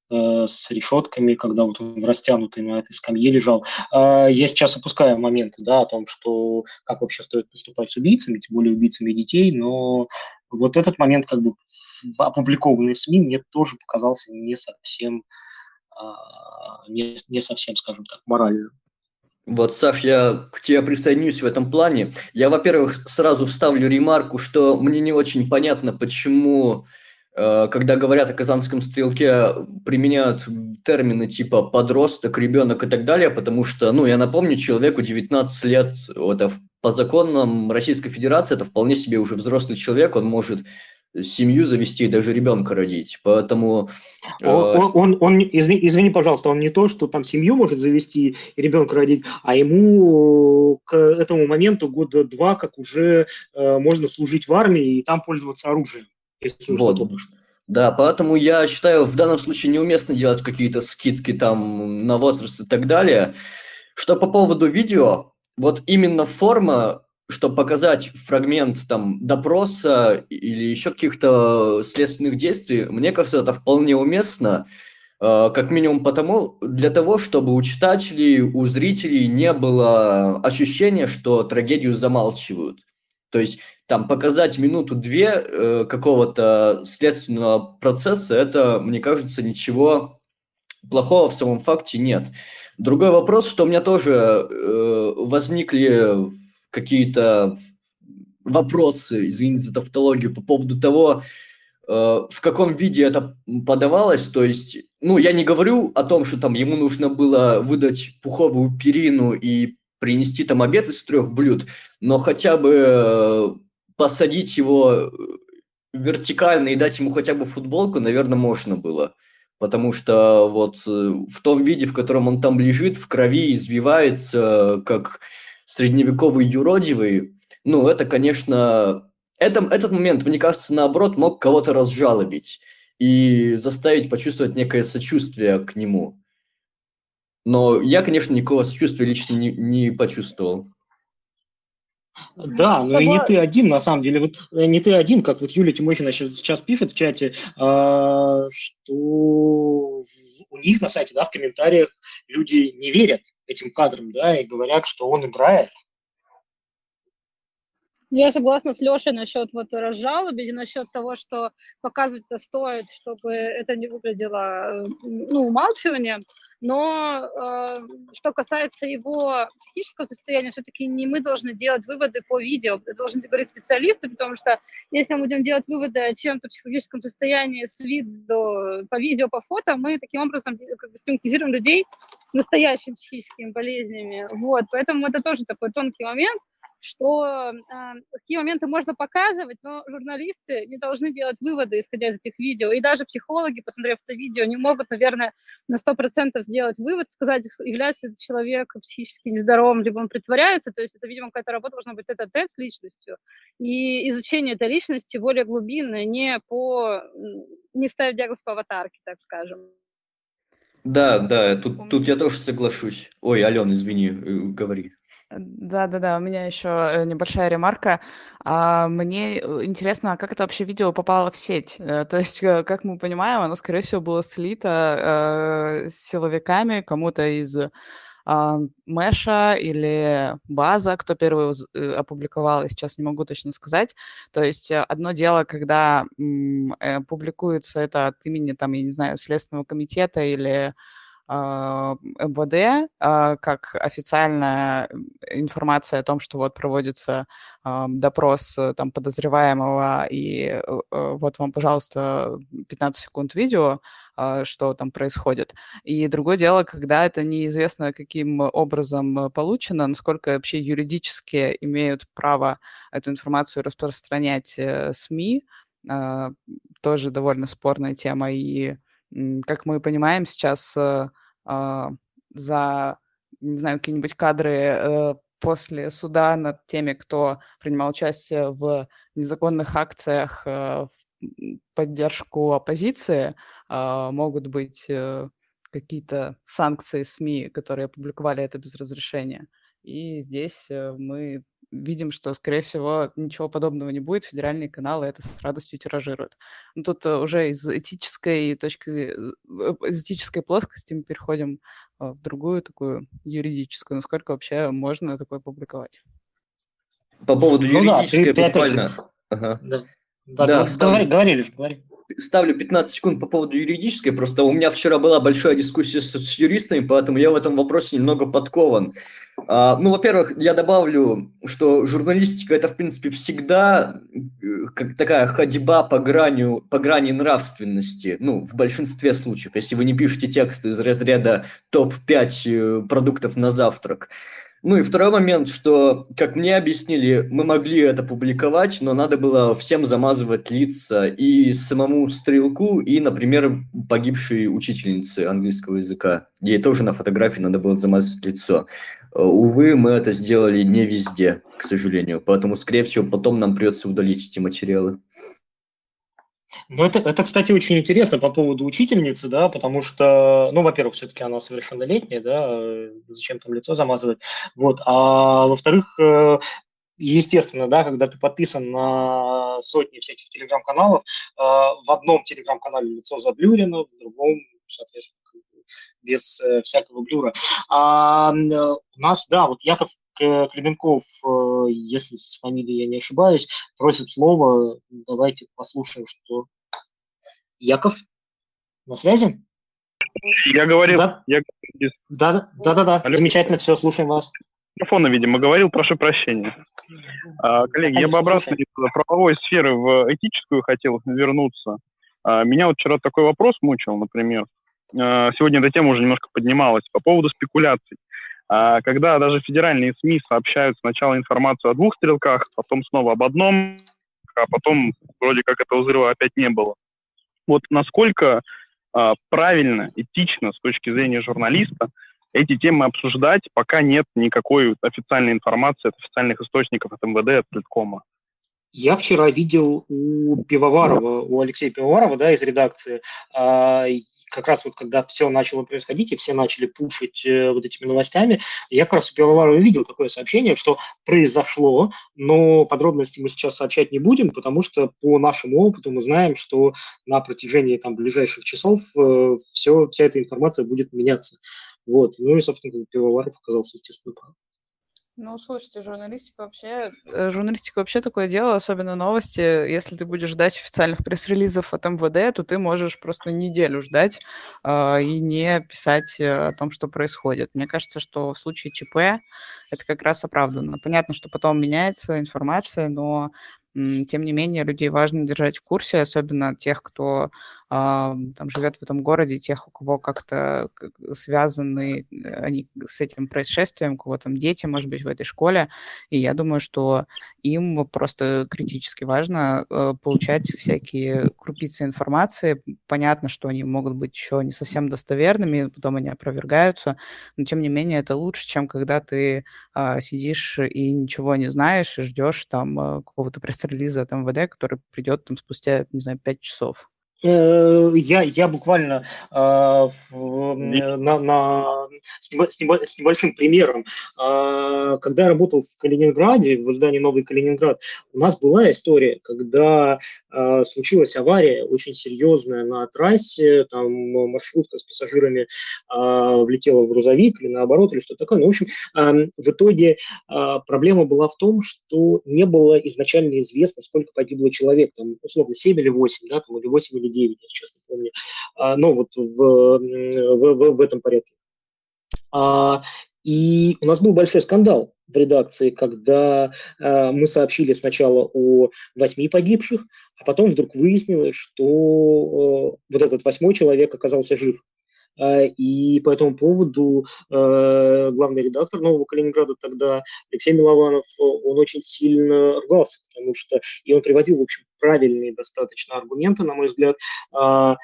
Speaker 2: э, с решетками, когда вот он растянутый на этой скамье лежал. А, я сейчас опускаю моменты, да, о том, что как вообще стоит поступать с убийцами, тем более убийцами детей, но вот этот момент как бы опубликованный в СМИ мне тоже показался не совсем, а, не, не совсем, скажем так, моральным.
Speaker 1: Вот, Саш, я к тебе присоединюсь в этом плане. Я, во-первых, сразу вставлю ремарку, что мне не очень понятно, почему, когда говорят о казанском стрелке, применяют термины типа подросток, ребенок и так далее, потому что, ну, я напомню, человеку 19 лет, это по законам Российской Федерации, это вполне себе уже взрослый человек, он может семью завести и даже ребенка родить. Поэтому...
Speaker 2: Э, он, он, он, извини, извини, пожалуйста, он не то, что там семью может завести и ребенка родить, а ему к этому моменту года два, как уже э, можно служить в армии и там пользоваться оружием, если
Speaker 1: вот. Да, поэтому я считаю, в данном случае неуместно делать какие-то скидки там на возраст и так далее. Что по поводу видео, вот именно форма чтобы показать фрагмент там допроса или еще каких-то следственных действий, мне кажется, это вполне уместно, э, как минимум потому, для того, чтобы у читателей, у зрителей не было ощущения, что трагедию замалчивают. То есть там показать минуту-две э, какого-то следственного процесса, это, мне кажется, ничего плохого в самом факте нет. Другой вопрос, что у меня тоже э, возникли какие-то вопросы, извините за тавтологию, по поводу того, э, в каком виде это подавалось. То есть, ну, я не говорю о том, что там ему нужно было выдать пуховую перину и принести там обед из трех блюд, но хотя бы э, посадить его э, вертикально и дать ему хотя бы футболку, наверное, можно было. Потому что вот в том виде, в котором он там лежит, в крови извивается, как средневековый юродивый, ну, это, конечно, это, этот момент, мне кажется, наоборот, мог кого-то разжалобить и заставить почувствовать некое сочувствие к нему. Но я, конечно, никакого сочувствия лично не, не почувствовал.
Speaker 2: Да, но и не ты один, на самом деле. Вот э, не ты один, как вот Юлия Тимохина сейчас пишет в чате, а, что у них на сайте, да, в комментариях люди не верят этим кадрам, да, и говорят, что он играет,
Speaker 4: я согласна с Лешей насчет вот разжалобить, насчет того, что показывать это стоит, чтобы это не выглядело ну, умалчиванием. Но э, что касается его психического состояния, все-таки не мы должны делать выводы по видео, должны говорить специалисты, потому что если мы будем делать выводы о чем-то психологическом состоянии с виду, по видео, по фото, мы таким образом как бы стигматизируем людей с настоящими психическими болезнями. Вот, поэтому это тоже такой тонкий момент что э, какие моменты можно показывать, но журналисты не должны делать выводы, исходя из этих видео. И даже психологи, посмотрев это видео, не могут, наверное, на 100% сделать вывод, сказать, является ли этот человек психически нездоровым, либо он притворяется. То есть это, видимо, какая-то работа должна быть это тест с личностью. И изучение этой личности более глубинное, не по не ставить диагноз по аватарке, так скажем.
Speaker 1: Да, да, тут, тут я тоже соглашусь. Ой, Алена, извини, э, говори.
Speaker 3: Да-да-да, у меня еще э, небольшая ремарка. А, мне э, интересно, как это вообще видео попало в сеть? Э, то есть, как мы понимаем, оно, скорее всего, было слито силовиками кому-то из э, Мэша или База, кто первый опубликовал, я сейчас не могу точно сказать. То есть одно дело, когда публикуется это от имени, там, я не знаю, Следственного комитета или а, МВД а, как официальная информация о том, что вот проводится допрос э, там подозреваемого, и э, э, вот вам, пожалуйста, 15 секунд видео, а, что там происходит. И другое дело, когда это неизвестно, каким образом получено, насколько вообще юридически имеют право эту информацию распространять СМИ, тоже довольно спорная тема, и как мы понимаем, сейчас э, а, за, не знаю, какие-нибудь кадры э, после суда над теми, кто принимал участие в незаконных акциях э, в поддержку оппозиции, а, могут быть какие-то санкции СМИ, которые опубликовали это без разрешения. И здесь мы видим, что, скорее всего, ничего подобного не будет. Федеральные каналы это с радостью тиражируют. Но тут э, уже из этической точки, э, из этической плоскости мы переходим э, в другую такую юридическую. Насколько вообще можно такое публиковать?
Speaker 1: По поводу ну, юридической да, буквально.
Speaker 2: Ага. Да, да, да говори, говори, лишь, говори
Speaker 1: ставлю 15 секунд по поводу юридической. Просто у меня вчера была большая дискуссия с, с юристами, поэтому я в этом вопросе немного подкован. А, ну, во-первых, я добавлю, что журналистика это, в принципе, всегда э, как такая ходьба по, гранью, по грани нравственности, ну, в большинстве случаев, если вы не пишете тексты из разряда топ-5 э, продуктов на завтрак. Ну и второй момент, что, как мне объяснили, мы могли это публиковать, но надо было всем замазывать лица и самому стрелку, и, например, погибшей учительнице английского языка. Ей тоже на фотографии надо было замазать лицо. Увы, мы это сделали не везде, к сожалению, поэтому, скорее всего, потом нам придется удалить эти материалы.
Speaker 2: Ну, это, это, кстати, очень интересно по поводу учительницы, да, потому что, ну, во-первых, все-таки она совершеннолетняя, да, зачем там лицо замазывать, вот, а во-вторых, э, естественно, да, когда ты подписан на сотни всяких телеграм-каналов, э, в одном телеграм-канале лицо заблюрено, в другом, соответственно, без э, всякого блюра. А у нас, да, вот Яков Клименков, если с фамилией я не ошибаюсь, просит слово. Давайте послушаем, что Яков, на связи?
Speaker 6: Я говорил. Да,
Speaker 2: я... да, да, да, да. Алло. замечательно, все, слушаем вас.
Speaker 6: микрофона, видимо, говорил, прошу прощения. А, коллеги, я бы обратно из правовой сферы в этическую хотел вернуться. А, меня вот вчера такой вопрос мучил, например. А, сегодня эта тема уже немножко поднималась по поводу спекуляций. А, когда даже федеральные СМИ сообщают сначала информацию о двух стрелках, потом снова об одном, а потом вроде как этого взрыва опять не было. Вот насколько а, правильно, этично с точки зрения журналиста эти темы обсуждать, пока нет никакой официальной информации от официальных источников от МВД, от Плиткома.
Speaker 2: Я вчера видел у Пивоварова, у Алексея Пивоварова, да, из редакции, а, как раз вот когда все начало происходить, и все начали пушить э, вот этими новостями, я как раз у Пивоварова видел такое сообщение, что произошло, но подробности мы сейчас сообщать не будем, потому что по нашему опыту мы знаем, что на протяжении там ближайших часов э, все, вся эта информация будет меняться. Вот. Ну и, собственно, Пивоваров оказался, естественно, прав.
Speaker 3: Ну, слушайте, журналистика вообще, э, журналистика вообще такое дело, особенно новости. Если ты будешь ждать официальных пресс-релизов от МВД, то ты можешь просто неделю ждать э, и не писать э, о том, что происходит. Мне кажется, что в случае ЧП это как раз оправданно. Понятно, что потом меняется информация, но тем не менее, людей важно держать в курсе, особенно тех, кто там живет в этом городе, тех, у кого как-то связаны э, они с этим происшествием, у кого там дети, может быть, в этой школе. И я думаю, что им просто критически важно э, получать всякие крупицы информации. Понятно, что они могут быть еще не совсем достоверными, потом они опровергаются, но тем не менее это лучше, чем когда ты а, сидишь и ничего не знаешь и ждешь там э, какого-то пресс-релиза от МВД, который придет там спустя, не знаю, пять часов.
Speaker 2: Э, я, я буквально э, в, на, на, с, с небольшим примером. Э, когда я работал в Калининграде, в издании «Новый Калининград», у нас была история, когда э, случилась авария очень серьезная на трассе, там маршрутка с пассажирами э, влетела в грузовик или наоборот, или что-то такое. Ну, в общем, э, в итоге э, проблема была в том, что не было изначально известно, сколько погибло человек, там, условно, 7 или 8, да, там, или 8 или или 9, я сейчас не помню, а, но вот в, в, в, в этом порядке. А, и у нас был большой скандал в редакции, когда э, мы сообщили сначала о восьми погибших, а потом вдруг выяснилось, что э, вот этот восьмой человек оказался жив. И по этому поводу э, главный редактор «Нового Калининграда» тогда, Алексей Милованов, он очень сильно ругался, потому что, и он приводил, в общем, правильные достаточно аргументы, на мой взгляд, а,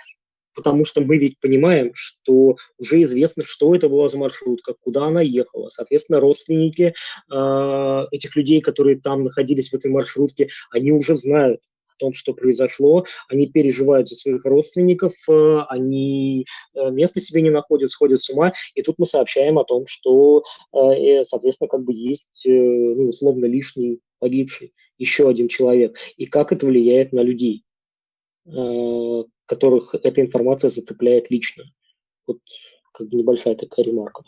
Speaker 2: потому что мы ведь понимаем, что уже известно, что это была за маршрутка, куда она ехала. Соответственно, родственники э, этих людей, которые там находились в этой маршрутке, они уже знают, о том, что произошло, они переживают за своих родственников, э, они э, места себе не находят, сходят с ума, и тут мы сообщаем о том, что, э, соответственно, как бы есть, ну, условно, лишний погибший, еще один человек, и как это влияет на людей, которых эта информация зацепляет лично. Вот как бы небольшая такая ремарка.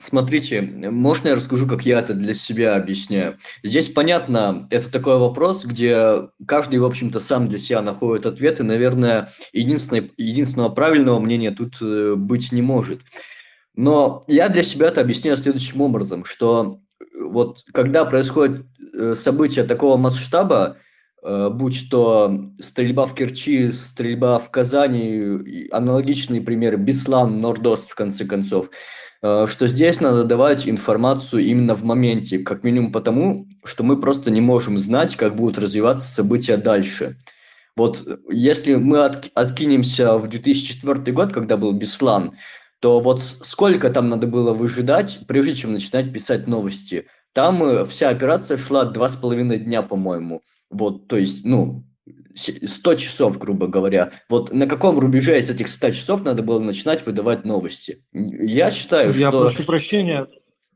Speaker 1: Смотрите, можно я расскажу, как я это для себя объясняю? Здесь понятно, это такой вопрос, где каждый, в общем-то, сам для себя находит ответ, и, наверное, единственное, единственного правильного мнения тут э, быть не может. Но я для себя это объясняю следующим образом, что э, вот когда происходит э, событие такого масштаба, будь то стрельба в Керчи, стрельба в Казани, аналогичные примеры, Беслан, Нордост, в конце концов, э, что здесь надо давать информацию именно в моменте, как минимум потому, что мы просто не можем знать, как будут развиваться события дальше. Вот если мы от, откинемся в 2004 год, когда был Беслан, то вот сколько там надо было выжидать, прежде чем начинать писать новости. Там э, вся операция шла два с половиной дня, по-моему. Вот, то есть, ну, 100 часов, грубо говоря. Вот на каком рубеже из этих 100 часов надо было начинать выдавать новости? Я считаю,
Speaker 7: Я
Speaker 1: что...
Speaker 7: Я прошу прощения,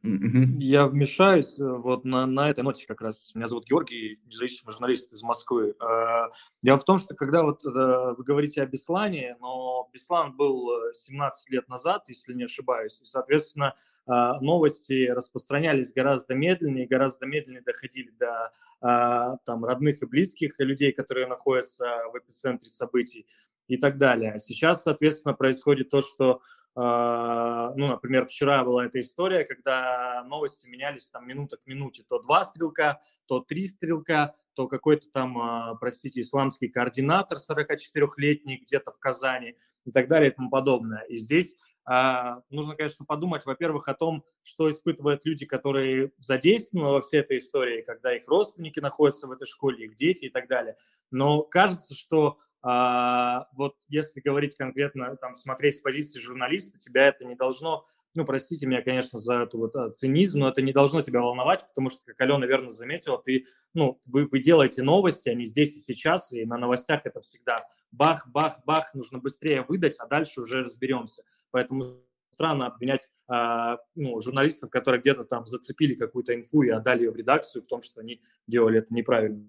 Speaker 7: я вмешаюсь э, вот на, на этой ноте как раз. Меня зовут Георгий, независимый журналист из Москвы. Э, дело в том, что когда вот э, вы говорите о Беслане, но Беслан был 17 лет назад, если не ошибаюсь, и, соответственно, новости распространялись гораздо медленнее, гораздо медленнее доходили до там, родных и близких людей, которые находятся в эпицентре событий и так далее. Сейчас, соответственно, происходит то, что ну, например, вчера была эта история, когда новости менялись там минута к минуте. То два стрелка, то три стрелка, то какой-то там, а, простите, исламский координатор 44-летний где-то в Казани и так далее и тому подобное. И здесь а, нужно, конечно, подумать, во-первых, о том, что испытывают люди, которые задействованы во всей этой истории, когда их родственники находятся в этой школе, их дети и так далее. Но кажется, что а, вот если говорить конкретно, там, смотреть с позиции журналиста, тебя это не должно, ну, простите меня, конечно, за эту вот а, цинизм, но это не должно тебя волновать, потому что, как Алена верно заметила, ты, ну, вы, вы делаете новости, они здесь и сейчас, и на новостях это всегда бах, бах, бах, нужно быстрее выдать, а дальше уже разберемся. Поэтому странно обвинять э, ну, журналистов, которые где-то там зацепили какую-то инфу и отдали ее в редакцию в том, что они делали это неправильно.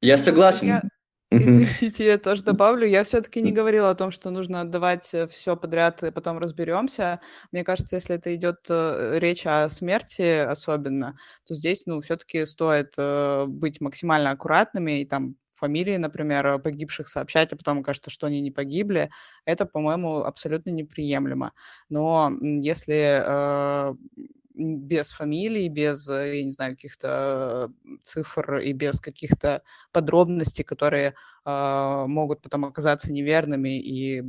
Speaker 1: Я согласен.
Speaker 3: Я, извините, я тоже добавлю. Я все-таки не говорила о том, что нужно отдавать э, все подряд и потом разберемся. Мне кажется, если это идет э, речь о смерти особенно, то здесь, ну, все-таки стоит э, быть максимально аккуратными и там фамилии, например, погибших сообщать, а потом кажется, что они не погибли, это, по-моему, абсолютно неприемлемо. Но если э, без фамилий, без, э, я не знаю, каких-то цифр и без каких-то подробностей, которые э, могут потом оказаться неверными, и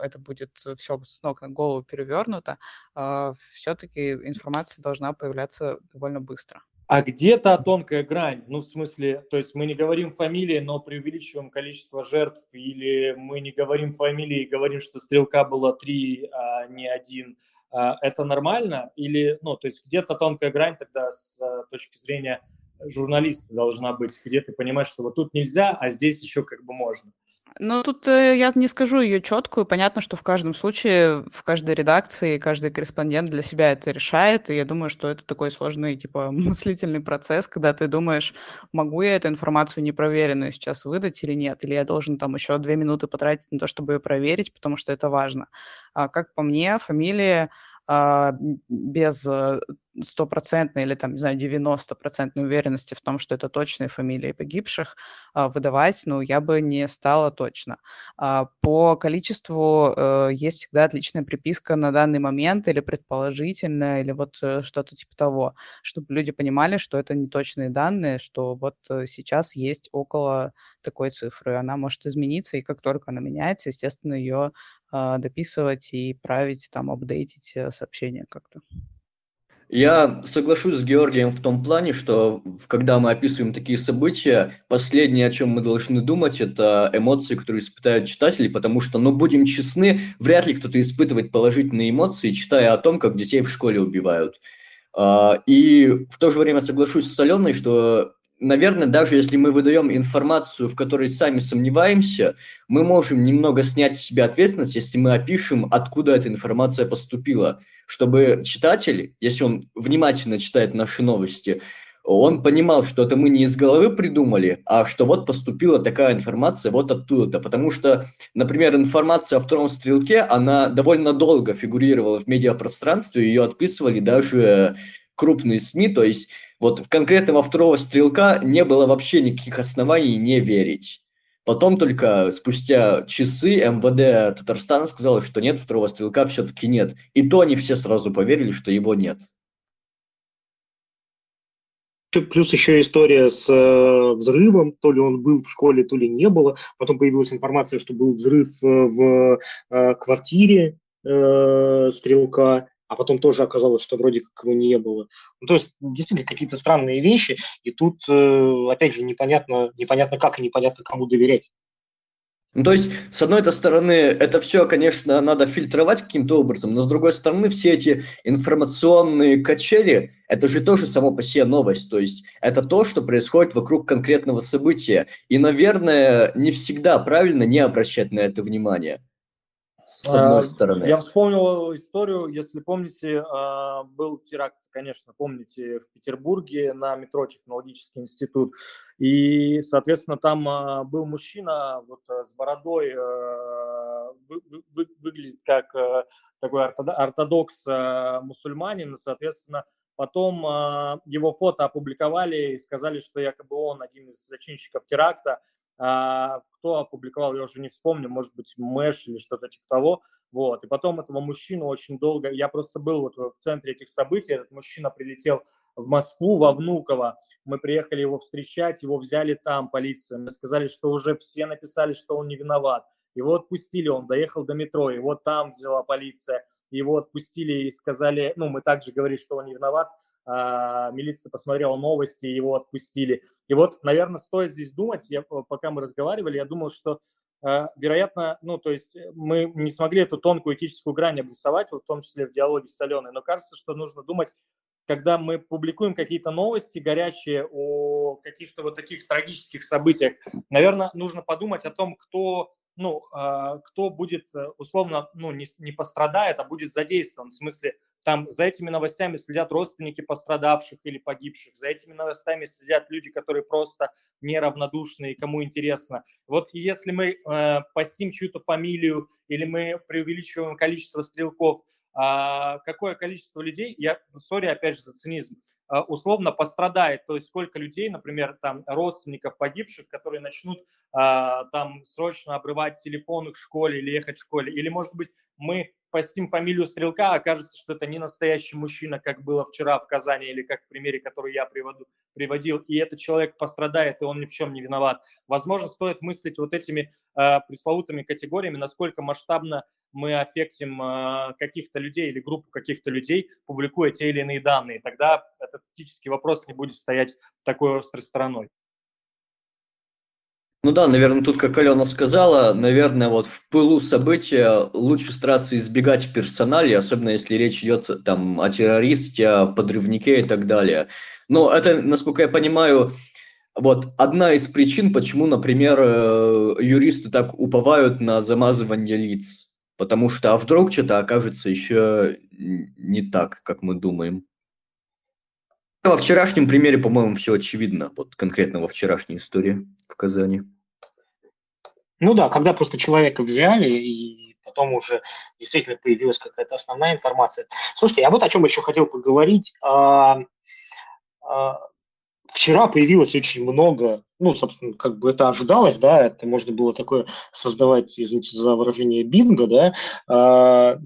Speaker 3: это будет все с ног на голову перевернуто, э, все-таки информация должна появляться довольно быстро.
Speaker 7: А где та тонкая грань? Ну, в смысле, то есть мы не говорим фамилии, но преувеличиваем количество жертв, или мы не говорим фамилии и говорим, что стрелка было три, а не один. А это нормально? Или, ну, то есть где-то тонкая грань тогда с а, точки зрения журналиста должна быть, где ты понимаешь, что вот тут нельзя, а здесь еще как бы можно?
Speaker 3: Ну, тут э, я не скажу ее четкую. Понятно, что в каждом случае, в каждой редакции, каждый корреспондент для себя это решает. И я думаю, что это такой сложный, типа, мыслительный процесс, когда ты думаешь, могу я эту информацию непроверенную сейчас выдать или нет, или я должен там еще две минуты потратить на то, чтобы ее проверить, потому что это важно. А как по мне, фамилия а, без э, стопроцентной или там, не знаю, 90-процентной уверенности в том, что это точные фамилии погибших, а, выдавать, ну, я бы не стала точно. А, по количеству э, есть всегда отличная приписка на данный момент или предположительно, или вот э, что-то типа того, чтобы люди понимали, что это не точные данные, что вот сейчас есть около такой цифры. Она может измениться, и как только она меняется, естественно, ее а, дописывать и править, там, апдейтить э, сообщения как-то.
Speaker 1: Я соглашусь с Георгием в том плане, что когда мы описываем такие события, последнее, о чем мы должны думать, это эмоции, которые испытают читатели, потому что, ну, будем честны, вряд ли кто-то испытывает положительные эмоции, читая о том, как детей в школе убивают. А, и в то же время соглашусь с Аленой, что наверное, даже если мы выдаем информацию, в которой сами сомневаемся, мы можем немного снять с себя ответственность, если мы опишем, откуда эта информация поступила, чтобы читатель, если он внимательно читает наши новости, он понимал, что это мы не из головы придумали, а что вот поступила такая информация вот оттуда-то. Потому что, например, информация о втором стрелке, она довольно долго фигурировала в медиапространстве, ее отписывали даже крупные СМИ, то есть вот в конкретного второго стрелка не было вообще никаких оснований не верить. Потом только спустя часы МВД Татарстана сказала, что нет, второго стрелка все-таки нет. И то они все сразу поверили, что его нет.
Speaker 2: Плюс еще история с э, взрывом, то ли он был в школе, то ли не было. Потом появилась информация, что был взрыв э, в э, квартире стрелка а потом тоже оказалось, что вроде как его не было. Ну, то есть действительно какие-то странные вещи, и тут, э, опять же, непонятно, непонятно как и непонятно кому доверять.
Speaker 1: Ну, то есть, с одной стороны, это все, конечно, надо фильтровать каким-то образом, но с другой стороны, все эти информационные качели, это же тоже само по себе новость. То есть, это то, что происходит вокруг конкретного события. И, наверное, не всегда правильно не обращать на это внимание
Speaker 7: с одной а, стороны. Я вспомнил историю, если помните, а, был теракт, конечно, помните, в Петербурге на метро Технологический институт. И, соответственно, там а, был мужчина вот с бородой, выглядит как такой ортодокс мусульманин, соответственно, Потом его фото опубликовали и сказали, что якобы он один из зачинщиков теракта. А, кто опубликовал, я уже не вспомню, может быть, Мэш или что-то типа того, вот, и потом этого мужчину очень долго, я просто был вот в центре этих событий, этот мужчина прилетел в Москву, во Внуково. Мы приехали его встречать, его взяли там, полиция. Мы сказали, что уже все написали, что он не виноват. Его отпустили, он доехал до метро, его там взяла полиция. Его отпустили и сказали, ну, мы также говорили, что он не виноват. А, милиция посмотрела новости, его отпустили. И вот, наверное, стоит здесь думать, я, пока мы разговаривали, я думал, что а, вероятно, ну, то есть мы не смогли эту тонкую этическую грань обрисовать, в том числе в диалоге с Аленой, но кажется, что нужно думать когда мы публикуем какие-то новости горячие о каких-то вот таких трагических событиях, наверное, нужно подумать о том, кто, ну, а, кто будет э, условно, ну, не, не пострадает, а будет задействован. В смысле, там за этими новостями следят родственники пострадавших или погибших, за этими новостями следят люди, которые просто неравнодушны и кому интересно. Вот и если мы э, постим чью-то фамилию или мы преувеличиваем количество стрелков, какое количество людей, я, сори, опять же, за цинизм, а, условно пострадает, то есть сколько людей, например, там родственников погибших, которые начнут а, там срочно обрывать телефон в школе или ехать в школе, или, может быть, мы постим фамилию Стрелка, окажется, что это не настоящий мужчина, как было вчера в Казани или как в примере, который я приводу, приводил, и этот человек пострадает, и он ни в чем не виноват. Возможно, стоит мыслить вот этими э, пресловутыми категориями, насколько масштабно мы аффектим э, каких-то людей или группу каких-то людей, публикуя те или иные данные. Тогда этот этический вопрос не будет стоять такой острой стороной.
Speaker 1: Ну да, наверное, тут, как Алена сказала, наверное, вот в пылу события лучше стараться избегать персоналей, особенно если речь идет там о террористе, о подрывнике и так далее. Но это, насколько я понимаю, вот одна из причин, почему, например, э, юристы так уповают на замазывание лиц. Потому что, а вдруг что-то окажется еще не так, как мы думаем. Во вчерашнем примере, по-моему, все очевидно. Вот конкретно во вчерашней истории в Казани.
Speaker 2: Ну да, когда просто человека взяли, и потом уже действительно появилась какая-то основная информация. Слушайте, я вот о чем еще хотел поговорить. А, а, вчера появилось очень много, ну, собственно, как бы это ожидалось, да, это можно было такое создавать, извините за выражение, бинго, да, а,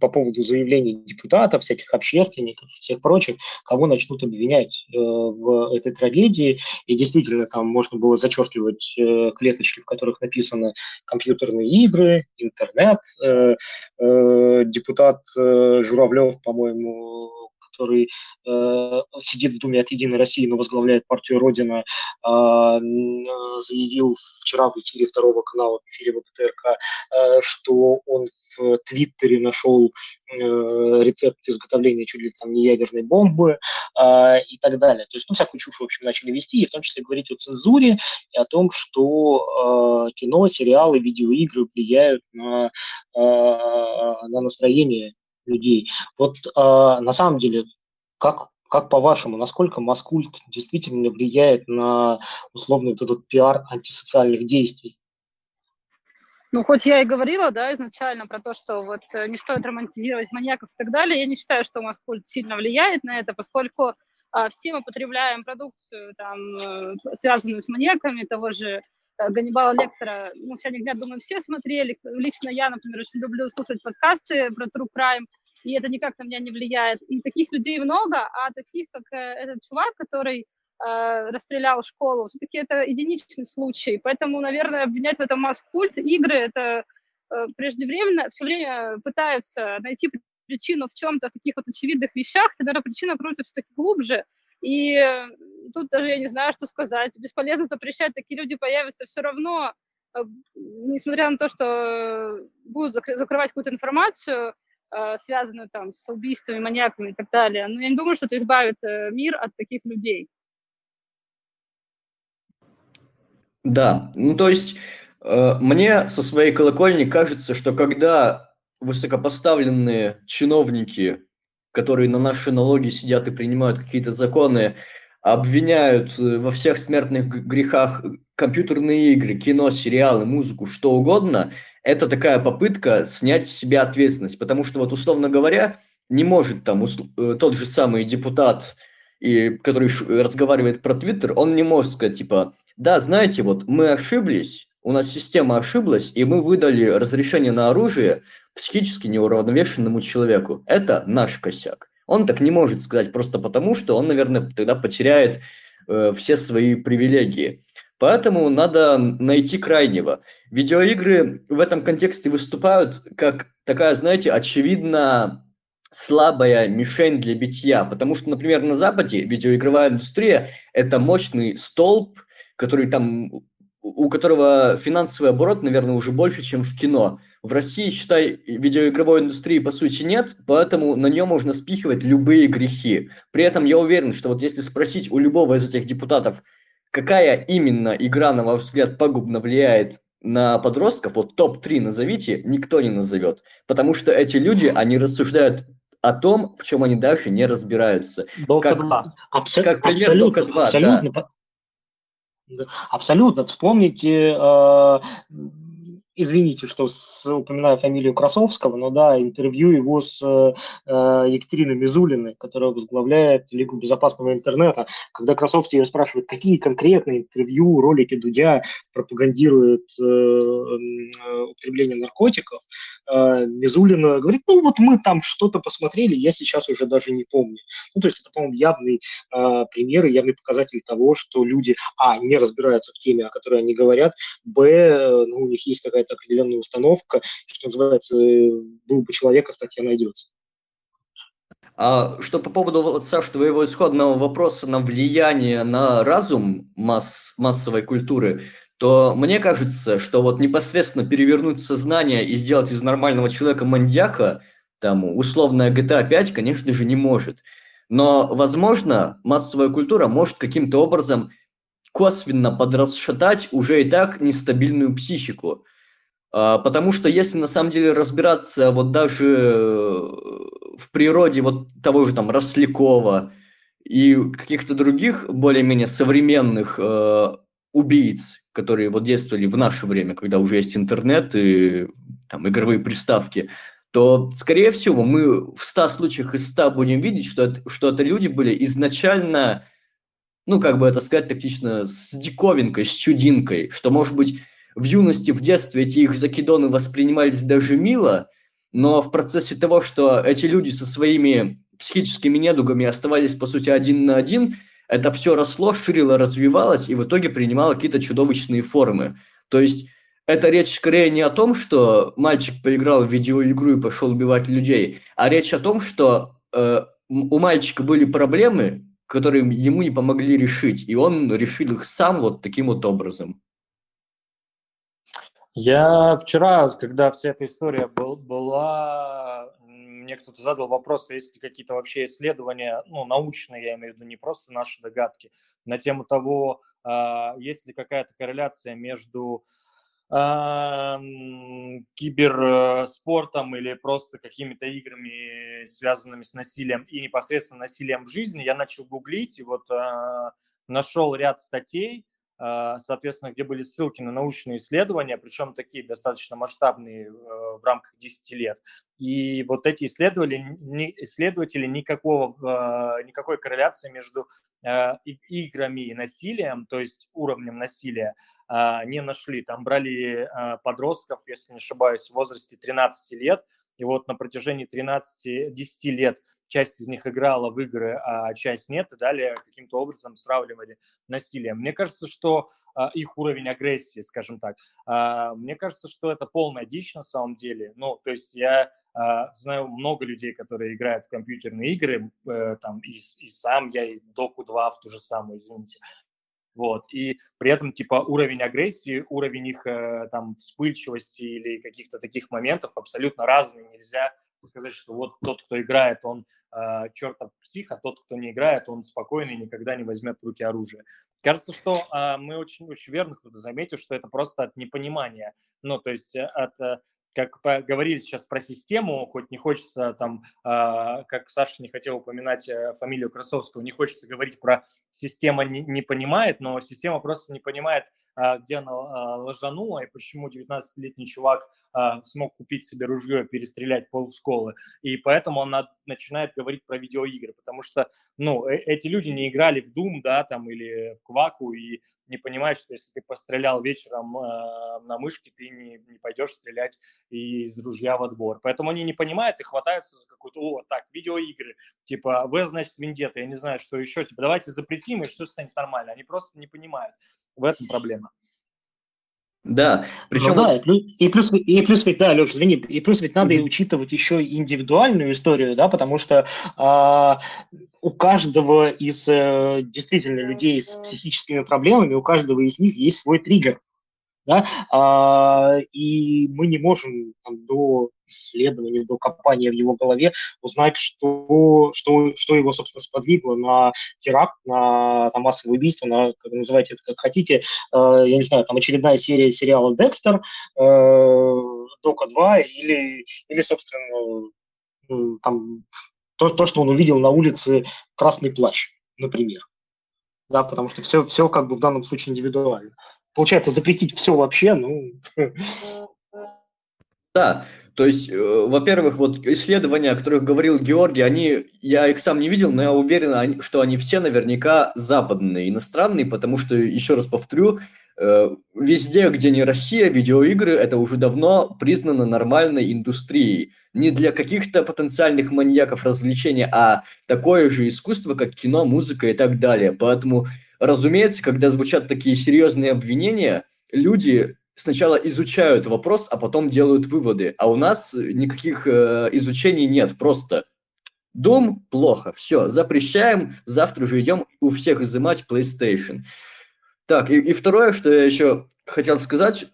Speaker 2: по поводу заявлений депутатов, всяких общественников, всех прочих, кого начнут обвинять э, в этой трагедии, и действительно там можно было зачеркивать э, клеточки, в которых написано компьютерные игры, интернет, э, э, депутат э, Журавлев, по-моему, который э, сидит в Думе от «Единой России», но возглавляет партию «Родина», э, заявил вчера в эфире второго канала, в эфире ВПТРК, э, что он в Твиттере нашел э, рецепт изготовления чуть ли там не ядерной бомбы э, и так далее. То есть, ну, всякую чушь, в общем, начали вести, и в том числе говорить о цензуре и о том, что э, кино, сериалы, видеоигры влияют на, э, на настроение людей. Вот э, на самом деле, как, как по-вашему, насколько Маскульт действительно влияет на условно вот этот пиар антисоциальных действий?
Speaker 4: Ну, хоть я и говорила, да, изначально про то, что вот э, не стоит романтизировать маньяков и так далее, я не считаю, что Маскульт сильно влияет на это, поскольку а, все мы потребляем продукцию, там, э, связанную с маньяками, того же Ганнибала Лектора, ну, «Начальник дня», думаю, все смотрели. Лично я, например, очень люблю слушать подкасты про True Crime, и это никак на меня не влияет. И таких людей много, а таких, как э, этот чувак, который э, расстрелял школу, все-таки это единичный случай. Поэтому, наверное, обвинять в этом масс-культ игры, это э, преждевременно, все время пытаются найти причину в чем-то, в таких вот очевидных вещах, наверное, причина крутится все-таки глубже. И тут даже я не знаю, что сказать. Бесполезно запрещать, такие люди появятся все равно, э, несмотря на то, что будут закрывать какую-то информацию, Э, связаны там с убийствами, маньяками и так далее. Но я не думаю, что это избавит э, мир от таких людей.
Speaker 1: Да, ну то есть э, мне со своей колокольни кажется, что когда высокопоставленные чиновники, которые на наши налоги сидят и принимают какие-то законы, обвиняют во всех смертных грехах компьютерные игры, кино, сериалы, музыку, что угодно – это такая попытка снять с себя ответственность, потому что вот условно говоря, не может там э, тот же самый депутат, и, который разговаривает про Твиттер, он не может сказать, типа, да, знаете, вот мы ошиблись, у нас система ошиблась, и мы выдали разрешение на оружие психически неуравновешенному человеку. Это наш косяк. Он так не может сказать просто потому, что он, наверное, тогда потеряет э, все свои привилегии. Поэтому надо найти крайнего. Видеоигры в этом контексте выступают как такая, знаете, очевидно слабая мишень для битья, потому что, например, на Западе видеоигровая индустрия – это мощный столб, который там, у которого финансовый оборот, наверное, уже больше, чем в кино. В России, считай, видеоигровой индустрии по сути нет, поэтому на нее можно спихивать любые грехи. При этом я уверен, что вот если спросить у любого из этих депутатов, какая именно игра, на ваш взгляд, пагубно влияет на подростков, вот топ-3 назовите, никто не назовет. Потому что эти люди, они рассуждают о том, в чем они дальше не разбираются.
Speaker 2: Дока как, 2. Абсо- как пример абсолютно, Дока 2, абсолютно, да. Абсолютно. Вспомните э, извините, что с, упоминаю фамилию Красовского, но да, интервью его с э, Екатериной Мизулиной, которая возглавляет Лигу безопасного интернета, когда Красовский ее спрашивает, какие конкретные интервью, ролики Дудя пропагандируют э, э, употребление наркотиков, э, Мизулина говорит, ну вот мы там что-то посмотрели, я сейчас уже даже не помню. Ну, то есть это, по-моему, явный э, пример и явный показатель того, что люди, а, не разбираются в теме, о которой они говорят, б, э, ну, у них есть какая-то определенная установка, что называется, был бы человека, статья найдется.
Speaker 1: А что по поводу, вот, Саш, твоего исходного вопроса на влияние на разум масс, массовой культуры, то мне кажется, что вот непосредственно перевернуть сознание и сделать из нормального человека маньяка, там, условная GTA 5, конечно же, не может. Но, возможно, массовая культура может каким-то образом косвенно подрасшатать уже и так нестабильную психику. А, потому что если на самом деле разбираться вот даже э, в природе вот того же там Рослякова и каких-то других более-менее современных э, убийц, которые вот действовали в наше время, когда уже есть интернет и там игровые приставки, то, скорее всего, мы в 100 случаях из 100 будем видеть, что это, что это люди были изначально, ну, как бы это сказать тактично, с диковинкой, с чудинкой, что, может быть, в юности, в детстве эти их закидоны воспринимались даже мило, но в процессе того, что эти люди со своими психическими недугами оставались, по сути, один на один, это все росло, ширило, развивалось и в итоге принимало какие-то чудовищные формы. То есть это речь скорее не о том, что мальчик поиграл в видеоигру и пошел убивать людей, а речь о том, что э, у мальчика были проблемы, которые ему не помогли решить, и он решил их сам вот таким вот образом.
Speaker 7: Я вчера, когда вся эта история был, была, мне кто-то задал вопрос, есть ли какие-то вообще исследования, ну, научные, я имею в виду, не просто наши догадки, на тему того, а, есть ли какая-то корреляция между а, киберспортом или просто какими-то играми, связанными с насилием и непосредственно насилием в жизни, я начал гуглить и вот а, нашел ряд статей, соответственно, где были ссылки на научные исследования, причем такие достаточно масштабные э, в рамках 10 лет. И вот эти исследователи, исследователи никакого, а, никакой корреляции между а, играми и насилием, то есть уровнем насилия, не нашли. Там брали подростков, если не ошибаюсь, в возрасте 13 лет, и вот на протяжении 13-10 лет часть из них играла в игры, а часть нет, и далее каким-то образом сравнивали насилие. Мне кажется, что а, их уровень агрессии, скажем так, а, мне кажется, что это полная дичь на самом деле. Ну, то есть я а, знаю много людей, которые играют в компьютерные игры, а, там, и, и сам я, и в Доку 2 в ту же самую, извините. Вот. И при этом, типа, уровень агрессии, уровень их э, там вспыльчивости или каких-то таких моментов абсолютно разный. Нельзя сказать, что вот тот, кто играет, он э, чертов псих, а тот, кто не играет, он спокойный, никогда не возьмет в руки оружие. Кажется, что э, мы очень, очень верно заметил, что это просто от непонимания. Ну, то есть э, от э, как говорили сейчас про систему, хоть не хочется там, а, как Саша не хотел упоминать э, фамилию Красовского, не хочется говорить про система не, понимает, но система просто не понимает, а, где она а, ложанула и почему 19-летний чувак смог купить себе ружье и перестрелять пол школы. И поэтому он начинает говорить про видеоигры, потому что, ну, э, эти люди не играли в Doom, да, там, или в Кваку, и не понимают, что если ты пострелял вечером на мышке, ты не, не пойдешь стрелять из ружья во двор. Поэтому они не понимают и хватаются за какую-то, о, так, видеоигры, типа, вы, значит, вендета, я не знаю, что еще, типа, давайте запретим, и все станет нормально. Они просто не понимают. В этом проблема.
Speaker 2: Да, причем... Ну, да, и плюс, и плюс, и плюс ведь, да, Леш, извини, и плюс ведь надо mm-hmm. учитывать еще индивидуальную историю, да, потому что а, у каждого из э, действительно людей с психическими проблемами, у каждого из них есть свой триггер да, а, и мы не можем там, до исследования, до копания в его голове узнать, что, что, что его, собственно, сподвигло на теракт, на там, массовое убийство, на, как называйте это как хотите, э, я не знаю, там очередная серия сериала «Декстер», э, «Дока-2» или, или, собственно, там, то, то, что он увидел на улице «Красный плащ», например. Да, потому что все, все как бы в данном случае индивидуально получается, запретить все вообще, ну...
Speaker 1: Да, то есть, э, во-первых, вот исследования, о которых говорил Георгий, они, я их сам не видел, но я уверен, что они все наверняка западные, иностранные, потому что, еще раз повторю, э, везде, где не Россия, видеоигры – это уже давно признано нормальной индустрией. Не для каких-то потенциальных маньяков развлечения, а такое же искусство, как кино, музыка и так далее. Поэтому Разумеется, когда звучат такие серьезные обвинения, люди сначала изучают вопрос, а потом делают выводы. А у нас никаких э, изучений нет, просто дом плохо, все, запрещаем, завтра же идем у всех изымать PlayStation. Так, и, и второе, что я еще хотел сказать,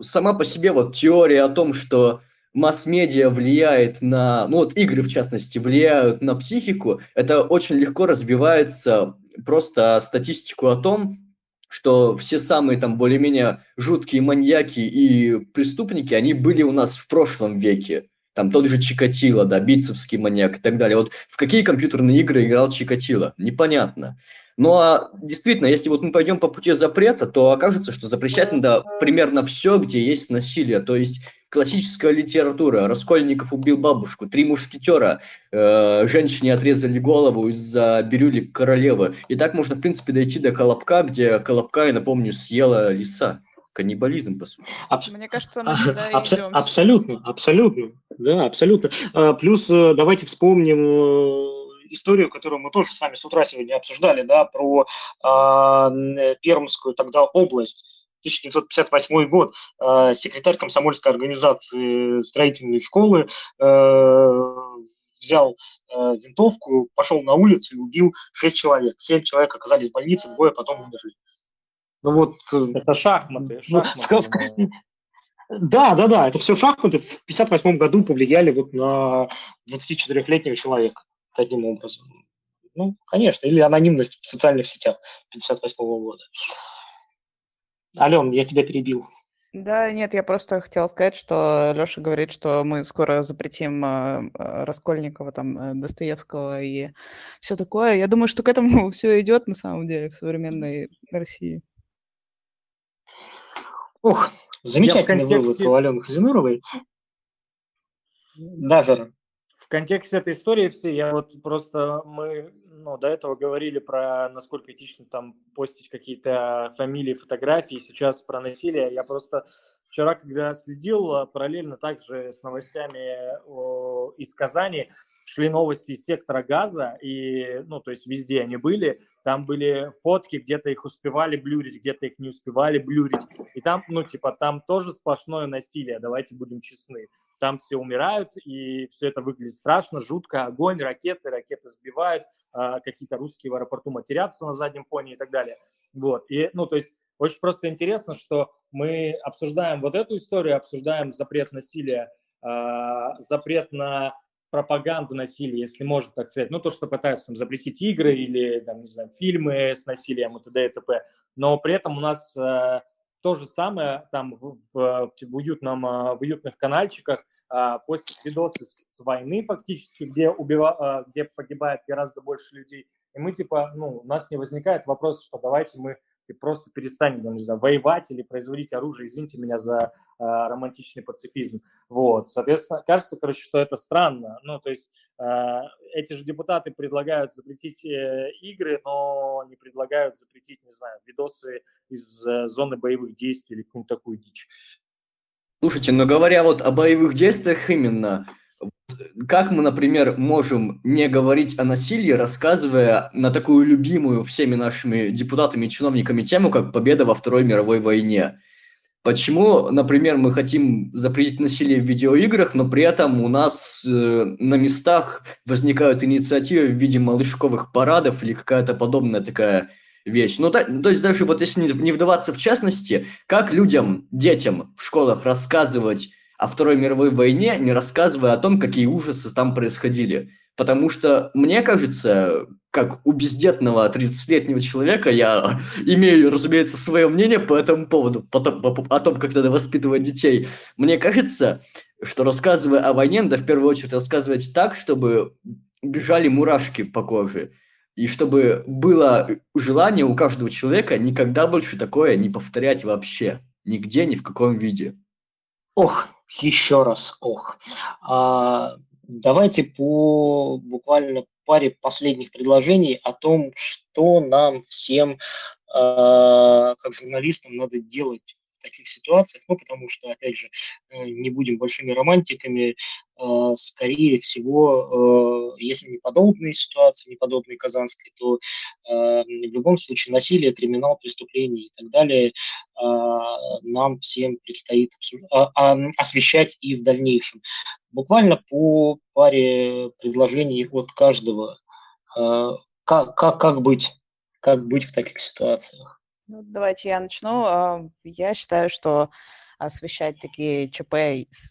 Speaker 1: сама по себе вот теория о том, что масс-медиа влияет на, ну вот игры в частности, влияют на психику, это очень легко развивается просто статистику о том, что все самые там более-менее жуткие маньяки и преступники, они были у нас в прошлом веке. Там тот же Чикатило, да, битцевский маньяк и так далее. Вот в какие компьютерные игры играл Чикатило? Непонятно. Ну а действительно, если вот мы пойдем по пути запрета, то окажется, что запрещать надо примерно все, где есть насилие. То есть классическая литература. Раскольников убил бабушку, три мушкетера, э, женщине отрезали голову из-за бирюлик королевы. И так можно, в принципе, дойти до Колобка, где Колобка, я напомню, съела лиса. Каннибализм, по сути.
Speaker 2: Аб... Мне кажется, мы сюда Абс... идем. Абсолютно, абсолютно. Да, абсолютно. А, плюс э, давайте вспомним э, историю, которую мы тоже с вами с утра сегодня обсуждали, да, про э, Пермскую тогда область 1958 год, э, секретарь комсомольской организации строительной школы э, взял э, винтовку, пошел на улицу и убил шесть человек. Семь человек оказались в больнице, двое потом умерли.
Speaker 7: Ну вот... Это шахматы. Ну, шахматы.
Speaker 2: Да, да, да, это все шахматы в 58 году повлияли вот на 24-летнего человека таким образом. Ну, конечно, или анонимность в социальных сетях 58 года. Ален, я тебя перебил.
Speaker 3: Да, нет, я просто хотела сказать, что Леша говорит, что мы скоро запретим э, э, Раскольникова, там, э, Достоевского и все такое. Я думаю, что к этому все идет на самом деле в современной России.
Speaker 2: Ух, замечательный контексте... вывод у Алены Хазинуровой.
Speaker 7: Да, Жара. В контексте этой истории все, я вот просто, мы ну, до этого говорили про насколько этично там постить какие-то фамилии, фотографии, сейчас про насилие. Я просто вчера, когда следил параллельно также с новостями из Казани, шли новости из сектора газа, и, ну, то есть везде они были, там были фотки, где-то их успевали блюрить, где-то их не успевали блюрить, и там, ну, типа, там тоже сплошное насилие, давайте будем честны. Там все умирают, и все это выглядит страшно, жутко, огонь, ракеты, ракеты сбивают, а, какие-то русские в аэропорту матерятся на заднем фоне и так далее. Вот, и, ну, то есть очень просто интересно, что мы обсуждаем вот эту историю, обсуждаем запрет насилия, э, запрет на пропаганду насилия, если можно так сказать. Ну, то, что пытаются там, запретить игры или, там, не знаю, фильмы с насилием и т.д. и т.п. Но при этом у нас э, то же самое там в, в, в, уютном, в уютных канальчиках после видосы с войны фактически, где, убива, где погибает гораздо больше людей, и мы типа, ну, у нас не возникает вопрос, что давайте мы и просто перестанем, не знаю, воевать или производить оружие, извините меня за э, романтичный пацифизм. Вот, соответственно, кажется, короче, что это странно. Ну, то есть э, эти же депутаты предлагают запретить э, игры, но не предлагают запретить, не знаю, видосы из э, зоны боевых действий или какую-нибудь такую дичь.
Speaker 1: Слушайте, но говоря вот о боевых действиях именно, как мы, например, можем не говорить о насилии, рассказывая на такую любимую всеми нашими депутатами и чиновниками тему, как победа во Второй мировой войне? Почему, например, мы хотим запретить насилие в видеоиграх, но при этом у нас э, на местах возникают инициативы в виде малышковых парадов или какая-то подобная такая вещь. Ну, та, то есть даже вот если не вдаваться в частности, как людям, детям в школах рассказывать о Второй мировой войне, не рассказывая о том, какие ужасы там происходили. Потому что, мне кажется, как у бездетного 30-летнего человека, я имею, разумеется, свое мнение по этому поводу, потом, о том, как надо воспитывать детей. Мне кажется, что рассказывая о войне, надо в первую очередь рассказывать так, чтобы бежали мурашки по коже. И чтобы было желание у каждого человека никогда больше такое не повторять вообще. Нигде, ни в каком виде.
Speaker 2: Ох, еще раз ох. А, давайте по буквально паре последних предложений о том, что нам всем, а, как журналистам, надо делать таких ситуациях, ну, потому что, опять же, э, не будем большими романтиками, э, скорее всего, э, если не подобные ситуации, не подобные Казанской, то в любом случае насилие, криминал, преступление и так далее нам всем предстоит а, а, освещать и в дальнейшем. Буквально по паре предложений от каждого. Как, как, как быть? Как быть в таких ситуациях?
Speaker 3: Ну, давайте я начну. А, я считаю, что освещать такие ЧП,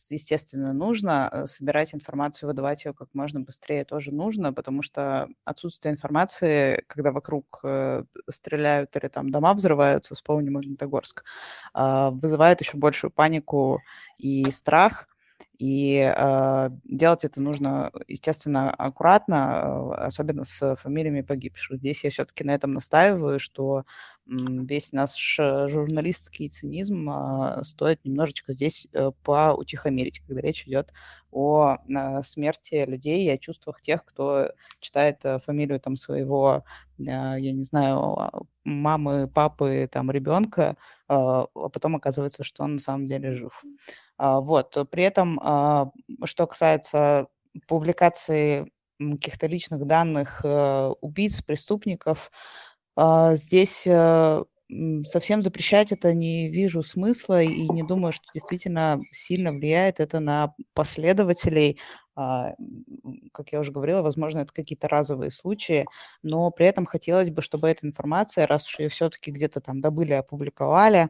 Speaker 3: естественно, нужно. Э, собирать информацию, выдавать ее как можно быстрее тоже нужно, потому что отсутствие информации, когда вокруг э, стреляют или там дома взрываются, вспомним Магнитогорск, а, вызывает еще большую панику и страх. И э, делать это нужно, естественно, аккуратно, э, особенно с фамилиями погибших. Здесь я все-таки на этом настаиваю, что весь наш журналистский цинизм э, стоит немножечко здесь э, поутихомирить, когда речь идет о э, смерти людей и о чувствах тех, кто читает э, фамилию там своего, э, я не знаю, мамы, папы, там ребенка, э, а потом оказывается, что он на самом деле жив. А, вот. При этом, а, что касается публикации каких-то личных данных э, убийц, преступников, а, здесь э, совсем запрещать это не вижу смысла и не думаю, что действительно сильно влияет это на последователей. Как я уже говорила, возможно, это какие-то разовые случаи, но при этом хотелось бы, чтобы эта информация, раз уж ее все-таки где-то там добыли, опубликовали,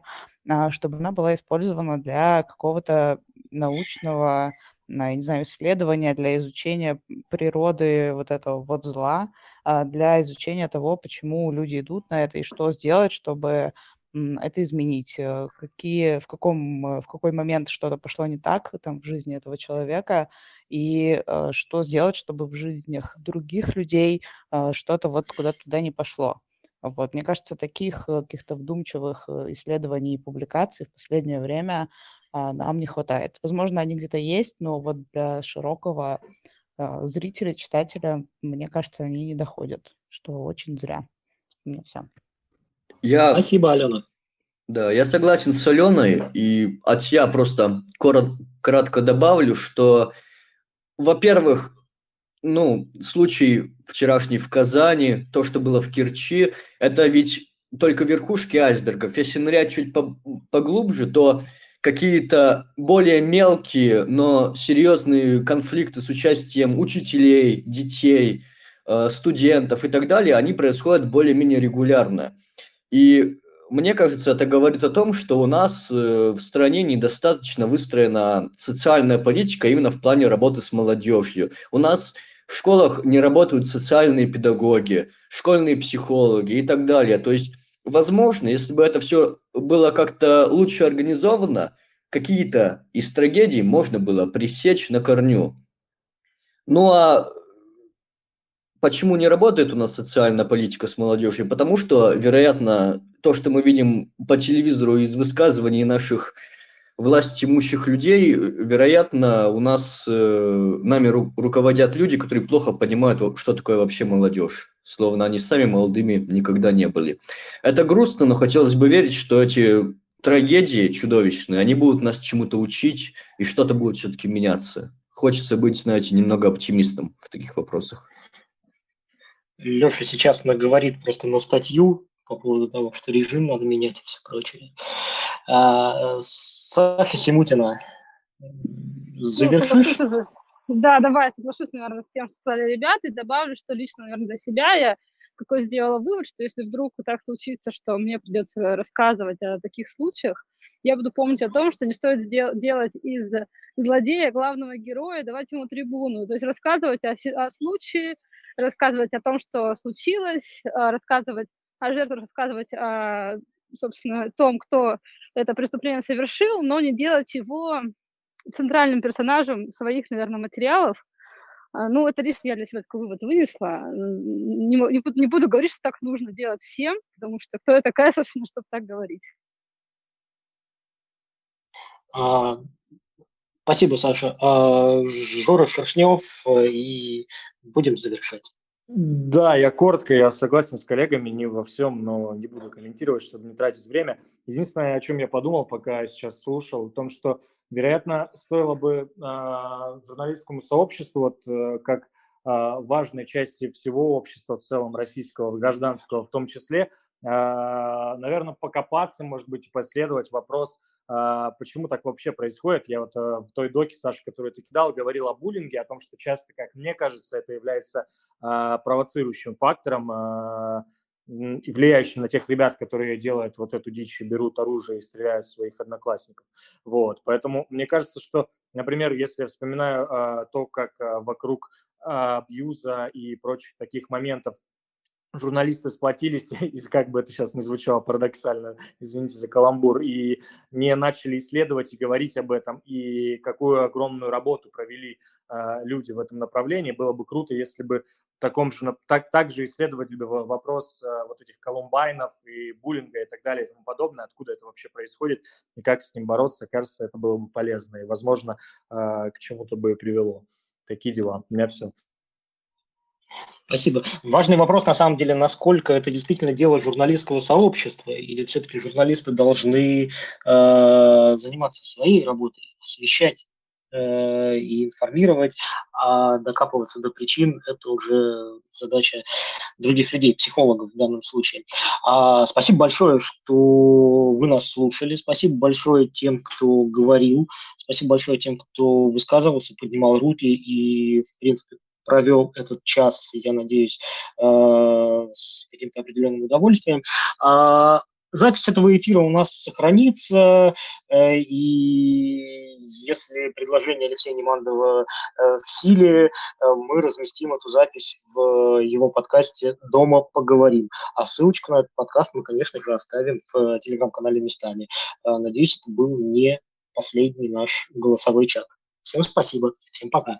Speaker 3: чтобы она была использована для какого-то научного я не знаю, исследования для изучения природы вот этого вот зла, а, для изучения того, почему люди идут на это и что сделать, чтобы это изменить, э, какие, в, каком, э, в какой момент что-то пошло не так там, в жизни этого человека, и э, что сделать, чтобы в жизнях других людей что-то вот куда-то туда не пошло. Вот, мне кажется, таких каких-то вдумчивых исследований и публикаций в последнее время а, нам не хватает. Возможно, они где-то есть, но вот для широкого а, зрителя, читателя, мне кажется, они не доходят, что очень зря. У меня все.
Speaker 2: Я... Спасибо, Алена.
Speaker 1: Да, я согласен с Аленой, и от себя просто корот, кратко добавлю, что, во-первых, ну, случай вчерашний в Казани, то, что было в Керчи, это ведь только верхушки айсбергов. Если нырять чуть поглубже, то какие-то более мелкие, но серьезные конфликты с участием учителей, детей, э, студентов и так далее, они происходят более-менее регулярно. И мне кажется, это говорит о том, что у нас э, в стране недостаточно выстроена социальная политика именно в плане работы с молодежью. У нас в школах не работают социальные педагоги, школьные психологи и так далее. То есть Возможно, если бы это все было как-то лучше организовано, какие-то из трагедий можно было пресечь на корню. Ну а почему не работает у нас социальная политика с молодежью? Потому что, вероятно, то, что мы видим по телевизору из высказываний наших власть имущих людей, вероятно, у нас э, нами ру- руководят люди, которые плохо понимают, что такое вообще молодежь. Словно они сами молодыми никогда не были. Это грустно, но хотелось бы верить, что эти трагедии чудовищные, они будут нас чему-то учить, и что-то будет все-таки меняться. Хочется быть, знаете, немного оптимистом в таких вопросах.
Speaker 2: Леша сейчас наговорит просто на статью по поводу того, что режим надо менять и все прочее. А, Саша Симутина, завершишь?
Speaker 4: Да, давай, соглашусь, наверное, с тем, что сказали ребята, и добавлю, что лично, наверное, для себя я какой сделала вывод, что если вдруг так случится, что мне придется рассказывать о таких случаях, я буду помнить о том, что не стоит делать из злодея главного героя, давать ему трибуну, то есть рассказывать о, о случае, рассказывать о том, что случилось, а, рассказывать о жертвах, рассказывать о собственно, том, кто это преступление совершил, но не делать его центральным персонажем своих, наверное, материалов. А, ну, это лишь я для себя такой вывод вынесла. Не, не, не буду говорить, что так нужно делать всем, потому что кто я такая, собственно, чтобы так говорить.
Speaker 2: А, спасибо, Саша. А, Жора Шершнев, э, и будем завершать.
Speaker 7: Да, я коротко, я согласен с коллегами, не во всем, но не буду комментировать, чтобы не тратить время. Единственное, о чем я подумал, пока я сейчас слушал, в том, что, вероятно, стоило бы э, журналистскому сообществу, вот э, как э, важной части всего общества в целом, российского, гражданского в том числе, э, наверное, покопаться, может быть, и последовать вопрос а, почему так вообще происходит. Я вот э, в той доке, Саша, которую ты кидал, говорил о буллинге, о том, что часто, как мне кажется, это является а, провоцирующим фактором а, и влияющим на тех ребят, которые делают вот эту дичь, берут оружие и стреляют в своих одноклассников. Вот. Поэтому мне кажется, что, например, если я вспоминаю то, как вокруг абьюза и прочих таких моментов журналисты сплотились, и как бы это сейчас не звучало парадоксально, извините за каламбур, и не начали исследовать и говорить об этом, и какую огромную работу провели э, люди в этом направлении. Было бы круто, если бы в таком же, так, также исследовали бы вопрос э, вот этих колумбайнов и буллинга и так далее и тому подобное, откуда это вообще происходит и как с ним бороться. Кажется, это было бы полезно и, возможно, э, к чему-то бы привело. Такие дела. У меня все.
Speaker 2: Спасибо. Важный вопрос, на самом деле, насколько это действительно дело журналистского сообщества, или все-таки журналисты должны э, заниматься своей работой, освещать э, и информировать, а докапываться до причин – это уже задача других людей, психологов в данном случае. А, спасибо большое, что вы нас слушали, спасибо большое тем, кто говорил, спасибо большое тем, кто высказывался, поднимал руки и, в принципе, провел этот час, я надеюсь, э, с каким-то определенным удовольствием. А, запись этого эфира у нас сохранится, э, и если предложение Алексея Немандова э, в силе, мы разместим эту запись в его подкасте «Дома поговорим». А ссылочку на этот подкаст мы, конечно же, оставим в телеграм-канале «Местами». Надеюсь, это был не последний наш голосовой чат. Всем спасибо, всем пока.